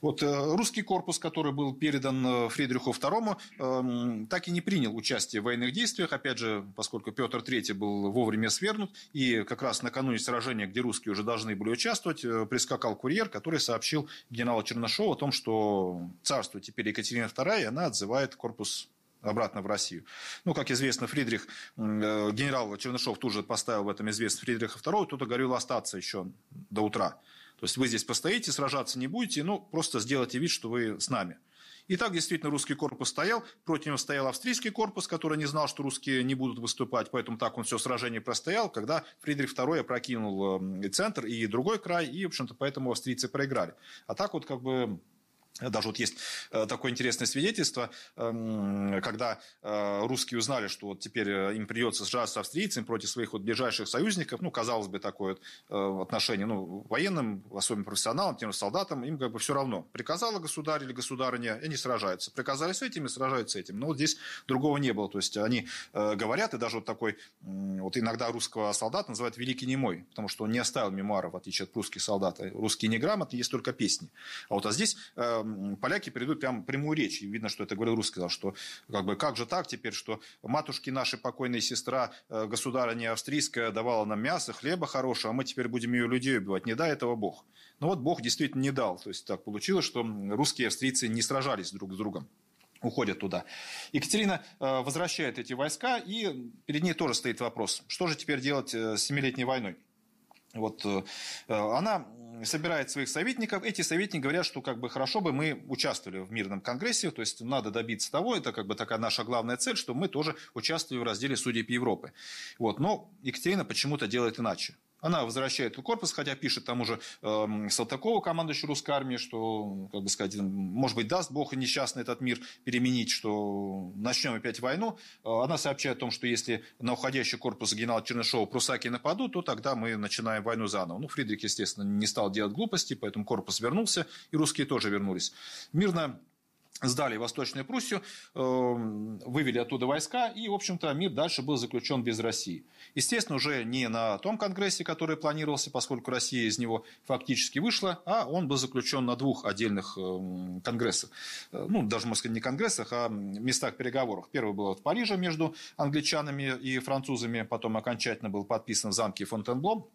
Вот русский корпус, который был передан Фридриху II, так и не принял участие в военных действиях, опять же, поскольку Петр III был вовремя свергнут, и как раз накануне сражения, где русские уже должны были участвовать, прискакал курьер, который сообщил генералу Чернышову о том, что царство теперь Екатерина II, и она отзывает корпус обратно в Россию. Ну, как известно, Фридрих, э, генерал Чернышов тут поставил в этом известно Фридриха II, тут говорил остаться еще до утра. То есть вы здесь постоите, сражаться не будете, ну, просто сделайте вид, что вы с нами. И так действительно русский корпус стоял, против него стоял австрийский корпус, который не знал, что русские не будут выступать, поэтому так он все сражение простоял, когда Фридрих II опрокинул и центр, и другой край, и, в общем-то, поэтому австрийцы проиграли. А так вот как бы даже вот есть э, такое интересное свидетельство, эм, когда э, русские узнали, что вот теперь э, им придется сражаться с австрийцами против своих вот ближайших союзников, ну, казалось бы, такое вот отношение, ну, военным, особенно профессионалам, тем же солдатам, им как бы все равно. Приказала государь или государыня, и они сражаются. Приказали с этими, сражаются с этим. Но вот здесь другого не было. То есть они говорят, и даже вот такой, вот иногда русского солдата называют великий немой, потому что он не оставил мемуаров, в отличие от русских солдат. Русские неграмотные, есть только песни. А вот а здесь поляки перейдут прямо прямую речь. И видно, что это говорил русский, сказал, что как, бы, как же так теперь, что матушки нашей покойной сестра, э, государыня австрийская, давала нам мясо, хлеба хорошего, а мы теперь будем ее людей убивать. Не дай этого Бог. Но вот Бог действительно не дал. То есть так получилось, что русские и австрийцы не сражались друг с другом уходят туда. Екатерина э, возвращает эти войска, и перед ней тоже стоит вопрос, что же теперь делать э, с Семилетней войной. Вот она собирает своих советников. Эти советники говорят, что как бы хорошо бы мы участвовали в мирном конгрессе, то есть надо добиться того, это как бы такая наша главная цель, что мы тоже участвуем в разделе судеб Европы. Вот. Но Екатерина почему-то делает иначе. Она возвращает корпус, хотя пишет тому же э, Салтакову, командующий русской армией, что, как бы сказать, может быть, даст Бог несчастный этот мир переменить, что начнем опять войну. Э, она сообщает о том, что если на уходящий корпус генерала Чернышова прусаки нападут, то тогда мы начинаем войну заново. Ну, Фридрих, естественно, не стал делать глупости, поэтому корпус вернулся, и русские тоже вернулись. Мирно сдали Восточную Пруссию, эм, вывели оттуда войска, и, в общем-то, мир дальше был заключен без России. Естественно, уже не на том конгрессе, который планировался, поскольку Россия из него фактически вышла, а он был заключен на двух отдельных эм, конгрессах. Э, ну, даже, можно сказать, не конгрессах, а местах переговоров. Первый был в Париже между англичанами и французами, потом окончательно был подписан в замке Фонтенбло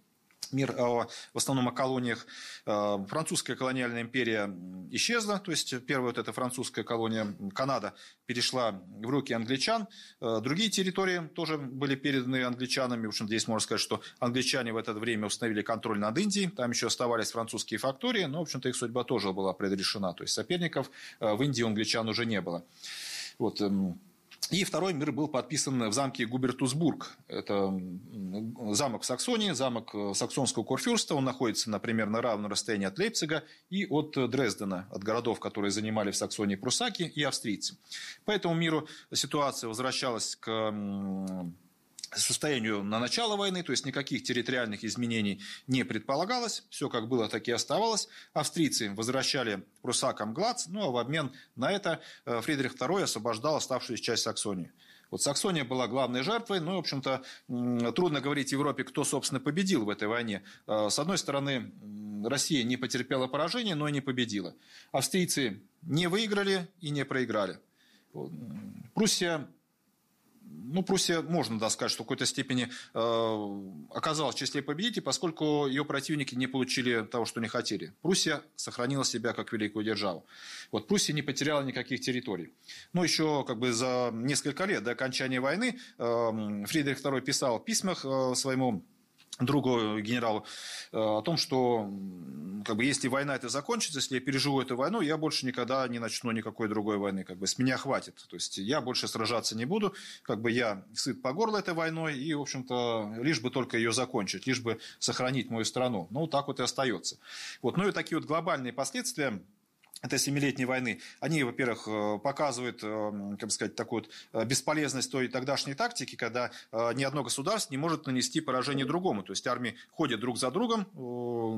мир в основном о колониях. Французская колониальная империя исчезла, то есть первая вот эта французская колония Канада перешла в руки англичан. Другие территории тоже были переданы англичанами. В общем, здесь можно сказать, что англичане в это время установили контроль над Индией. Там еще оставались французские фактории, но, в общем-то, их судьба тоже была предрешена. То есть соперников в Индии у англичан уже не было. Вот, эм, и второй мир был подписан в замке Губертусбург. Это замок в Саксонии, замок э, саксонского курфюрста. Он находится, на равном расстоянии от Лейпцига и от Дрездена, от городов, которые занимали в Саксонии прусаки и австрийцы. По этому миру ситуация возвращалась к состоянию на начало войны, то есть никаких территориальных изменений не предполагалось, все как было, так и оставалось. Австрийцы возвращали прусакам Глац, ну а в обмен на это э, Фридрих II освобождал оставшуюся часть Саксонии. Вот Саксония была главной жертвой, ну, в общем-то, трудно говорить Европе, кто, собственно, победил в этой войне. Э, с одной стороны, Россия не потерпела поражение, но и не победила. Австрийцы не выиграли и не проиграли. Пруссия ну, Пруссия, можно да, сказать, что в какой-то степени э, оказалась в числе победителей, поскольку ее противники не получили того, что не хотели. Пруссия сохранила себя как великую державу. Вот Пруссия не потеряла никаких территорий. Но еще как бы за несколько лет до окончания войны э, Фридрих II писал в письмах э, своему другу генералу э, о том, что как бы, если война это закончится, если я переживу эту войну, я больше никогда не начну никакой другой войны. Как бы, с меня хватит. То есть я больше сражаться не буду. Как бы, я сыт по горло этой войной, и, в общем-то, лишь бы только ее закончить, лишь бы сохранить мою страну. Ну, так вот и остается. Вот. Ну и такие вот глобальные последствия этой семилетней войны, они, во-первых, э, показывают, э, как бы сказать, такую вот э, бесполезность той тогдашней тактики, когда ни одно государство не может нанести поражение другому. То есть армии ходят друг за другом,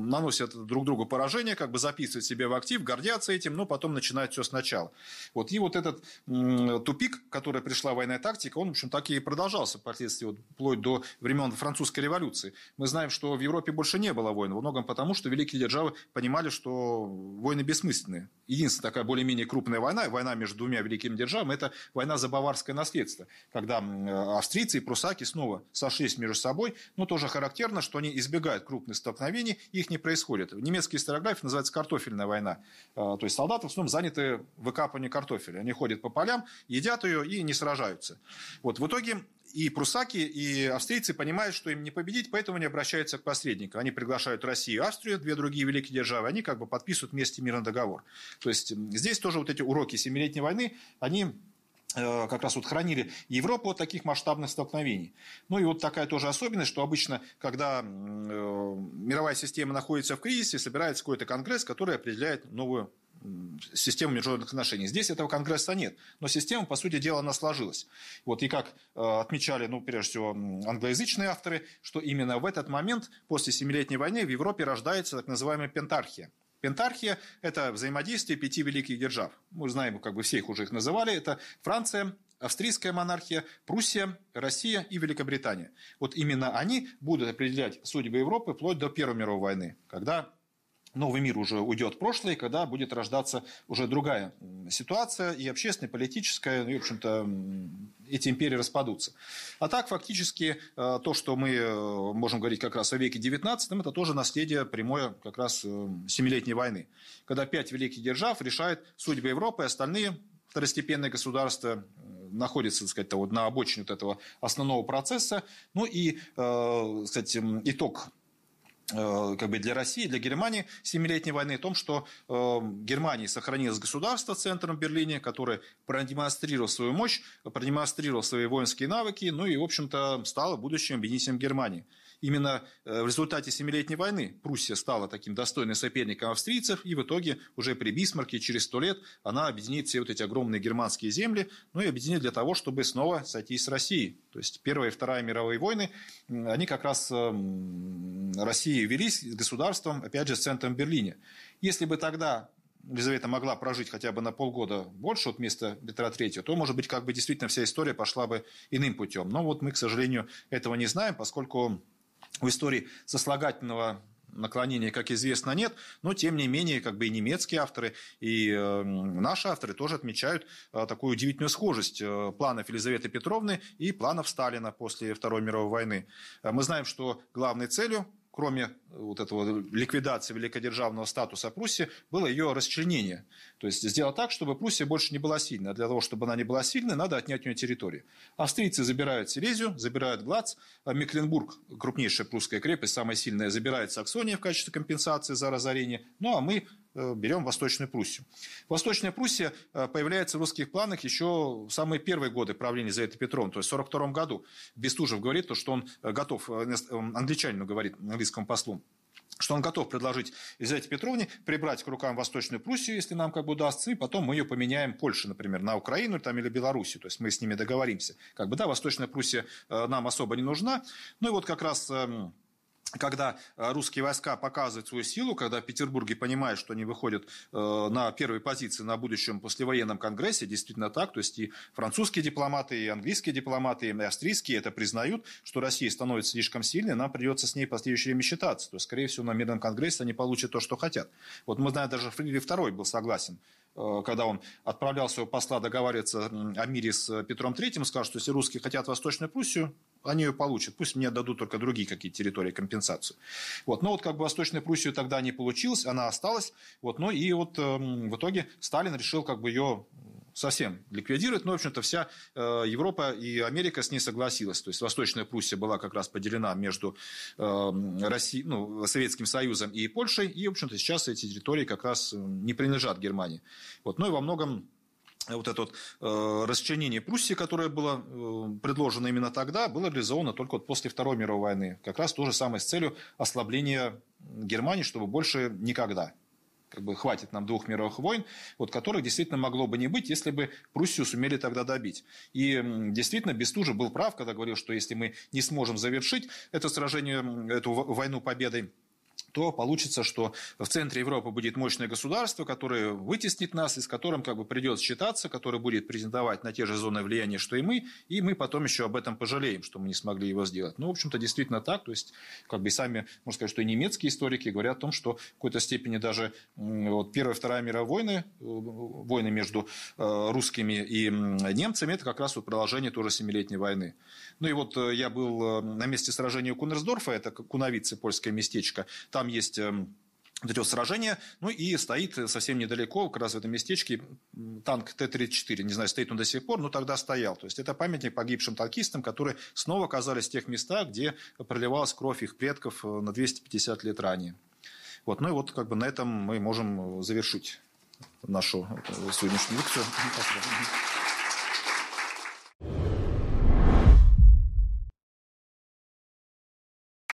наносят друг другу поражение, как бы записывают себе в актив, гордятся этим, но потом начинают все сначала. Вот. И вот этот тупик, который пришла военная тактика, он, в общем, так и продолжался впоследствии, вот, вплоть до времен французской революции. Мы знаем, что в Европе больше не было войн, во многом потому, что великие державы понимали, что войны бессмысленные единственная такая более-менее крупная война, война между двумя великими державами, это война за баварское наследство, когда австрийцы и прусаки снова сошлись между собой, но тоже характерно, что они избегают крупных столкновений, их не происходит. В немецкой историографии называется картофельная война. А, то есть солдаты в основном заняты выкапыванием картофеля. Они ходят по полям, едят ее и не сражаются. Вот в итоге и прусаки, и австрийцы понимают, что им не победить, поэтому они обращаются к посредникам. Они приглашают Россию и Австрию, две другие великие державы, они как бы подписывают вместе мирный договор. То есть здесь тоже вот эти уроки Семилетней войны, они э, как раз вот хранили Европу от таких масштабных столкновений. Ну и вот такая тоже особенность, что обычно, когда э, мировая система находится в кризисе, собирается какой-то конгресс, который определяет новую систему международных отношений. Здесь этого конгресса нет, но система, по сути дела, она сложилась. Вот, и как э, отмечали, ну, прежде всего, англоязычные авторы, что именно в этот момент, после Семилетней войны, в Европе рождается так называемая пентархия. Пентархия – это взаимодействие пяти великих держав. Мы знаем, как бы все их уже их называли. Это Франция, австрийская монархия, Пруссия, Россия и Великобритания. Вот именно они будут определять судьбы Европы вплоть до Первой мировой войны, когда новый мир уже уйдет в прошлое, когда будет рождаться уже другая ситуация, и общественная, и политическая, и, в общем-то, эти империи распадутся. А так, фактически, э, то, что мы э, можем говорить как раз о веке XIX, это тоже наследие прямое как раз э, Семилетней войны, когда пять великих держав решают судьбы Европы, и остальные второстепенные государства находятся, так сказать, вот на обочине вот этого основного процесса. Ну и, кстати, итог Э, как бы для России, для Германии Семилетней войны, о том, что э, Германия сохранилось государство центром Берлине, которое продемонстрировало свою мощь, продемонстрировало свои воинские навыки, ну и, в общем-то, стало будущим объединителем Германии. Именно э, в результате Семилетней войны Пруссия стала таким достойным соперником австрийцев, и в итоге уже при Бисмарке через сто лет она объединит все вот эти огромные германские земли, ну и объединит для того, чтобы снова сойтись с Россией. То есть Первая и Вторая мировые войны, они как раз эм, России велись государством, опять же, с центром Берлине. Если бы тогда Елизавета могла прожить хотя бы на полгода больше от места Петра III, то, может быть, как бы действительно вся история пошла бы иным путем. Но вот мы, к сожалению, этого не знаем, поскольку в истории сослагательного наклонения, как известно, нет, но тем не менее, как бы и немецкие авторы, и э, наши авторы тоже отмечают э, такую удивительную схожесть э, планов Елизаветы Петровны и планов Сталина после Второй мировой войны. Э, мы знаем, что главной целью кроме вот этого ликвидации великодержавного статуса Пруссии, было ее расчленение. То есть сделать так, чтобы Пруссия больше не была сильной. А для того, чтобы она не была сильной, надо отнять у нее территорию. Австрийцы забирают Силезию, забирают Глац, а Мекленбург, крупнейшая прусская крепость, самая сильная, забирает Саксония в качестве компенсации за разорение. Ну а мы э, берем Восточную Пруссию. Восточная Пруссия э, появляется в русских планах еще в самые первые годы правления Елизаветы Петровны, то есть в 1942 году. Бестужев говорит, то, что он э, готов, англичанину говорит, английскому послу, что он готов предложить Елизавете Петровне прибрать к рукам Восточную Пруссию, если нам как бы удастся, и потом мы ее поменяем Польше, например, на Украину там, или Белоруссию, то есть мы с ними договоримся. Как бы, да, Восточная Пруссия э, нам особо не нужна, ну и вот как раз эм, когда э, русские войска показывают свою силу, когда Петербурге понимают, что они выходят э, на первые позиции на будущем послевоенном конгрессе, действительно так, то есть и французские дипломаты, и английские дипломаты, и австрийские это признают, что Россия становится слишком сильной, нам придется с ней в последующее время считаться. То есть, скорее всего, на мирном конгрессе они получат то, что хотят. Вот мы знаем, даже Фридрих II был согласен когда он отправлял своего посла договариваться о мире с Петром III, сказал, что если русские хотят Восточную Пруссию, они ее получат. Пусть мне отдадут только другие какие-то территории компенсацию. Вот. Но вот как бы Восточную Пруссию тогда не получилось, она осталась. Вот. Но и вот э, в итоге Сталин решил как бы ее совсем ликвидировать. Но, в общем-то, вся э, Европа и Америка с ней согласилась. То есть Восточная Пруссия была как раз поделена между э, Россией, ну, Советским Союзом и Польшей. И, в общем-то, сейчас эти территории как раз не принадлежат Германии. Вот. Но и во многом вот это вот э, расчленение Пруссии, которое было э, предложено именно тогда, было реализовано только вот после Второй мировой войны. Как раз то же самое с целью ослабления Германии, чтобы больше никогда как бы хватит нам двух мировых войн, вот которых действительно могло бы не быть, если бы Пруссию сумели тогда добить. И действительно Бестужев был прав, когда говорил, что если мы не сможем завершить это сражение, эту войну победой, то получится, что в центре Европы будет мощное государство, которое вытеснит нас, и с которым как бы придется считаться, которое будет претендовать на те же зоны влияния, что и мы, и мы потом еще об этом пожалеем, что мы не смогли его сделать. Ну, в общем-то, действительно так, то есть, как бы сами, можно сказать, что и немецкие историки говорят о том, что в какой-то степени даже вот, Первая и Вторая мировая войны, э, войны между э, русскими и немцами, это как раз вот продолжение тоже Семилетней войны. Ну и вот э, я был на месте сражения Кунерсдорфа, это Куновицы, польское местечко, там есть эм, вот сражения, ну и стоит совсем недалеко, как раз в этом местечке, танк Т-34, не знаю, стоит он до сих пор, но тогда стоял. То есть это памятник погибшим танкистам, которые снова оказались в тех местах, где проливалась кровь их предков э, на 250 лет ранее. Вот, ну и вот как бы на этом мы можем завершить нашу э, сегодняшнюю лекцию.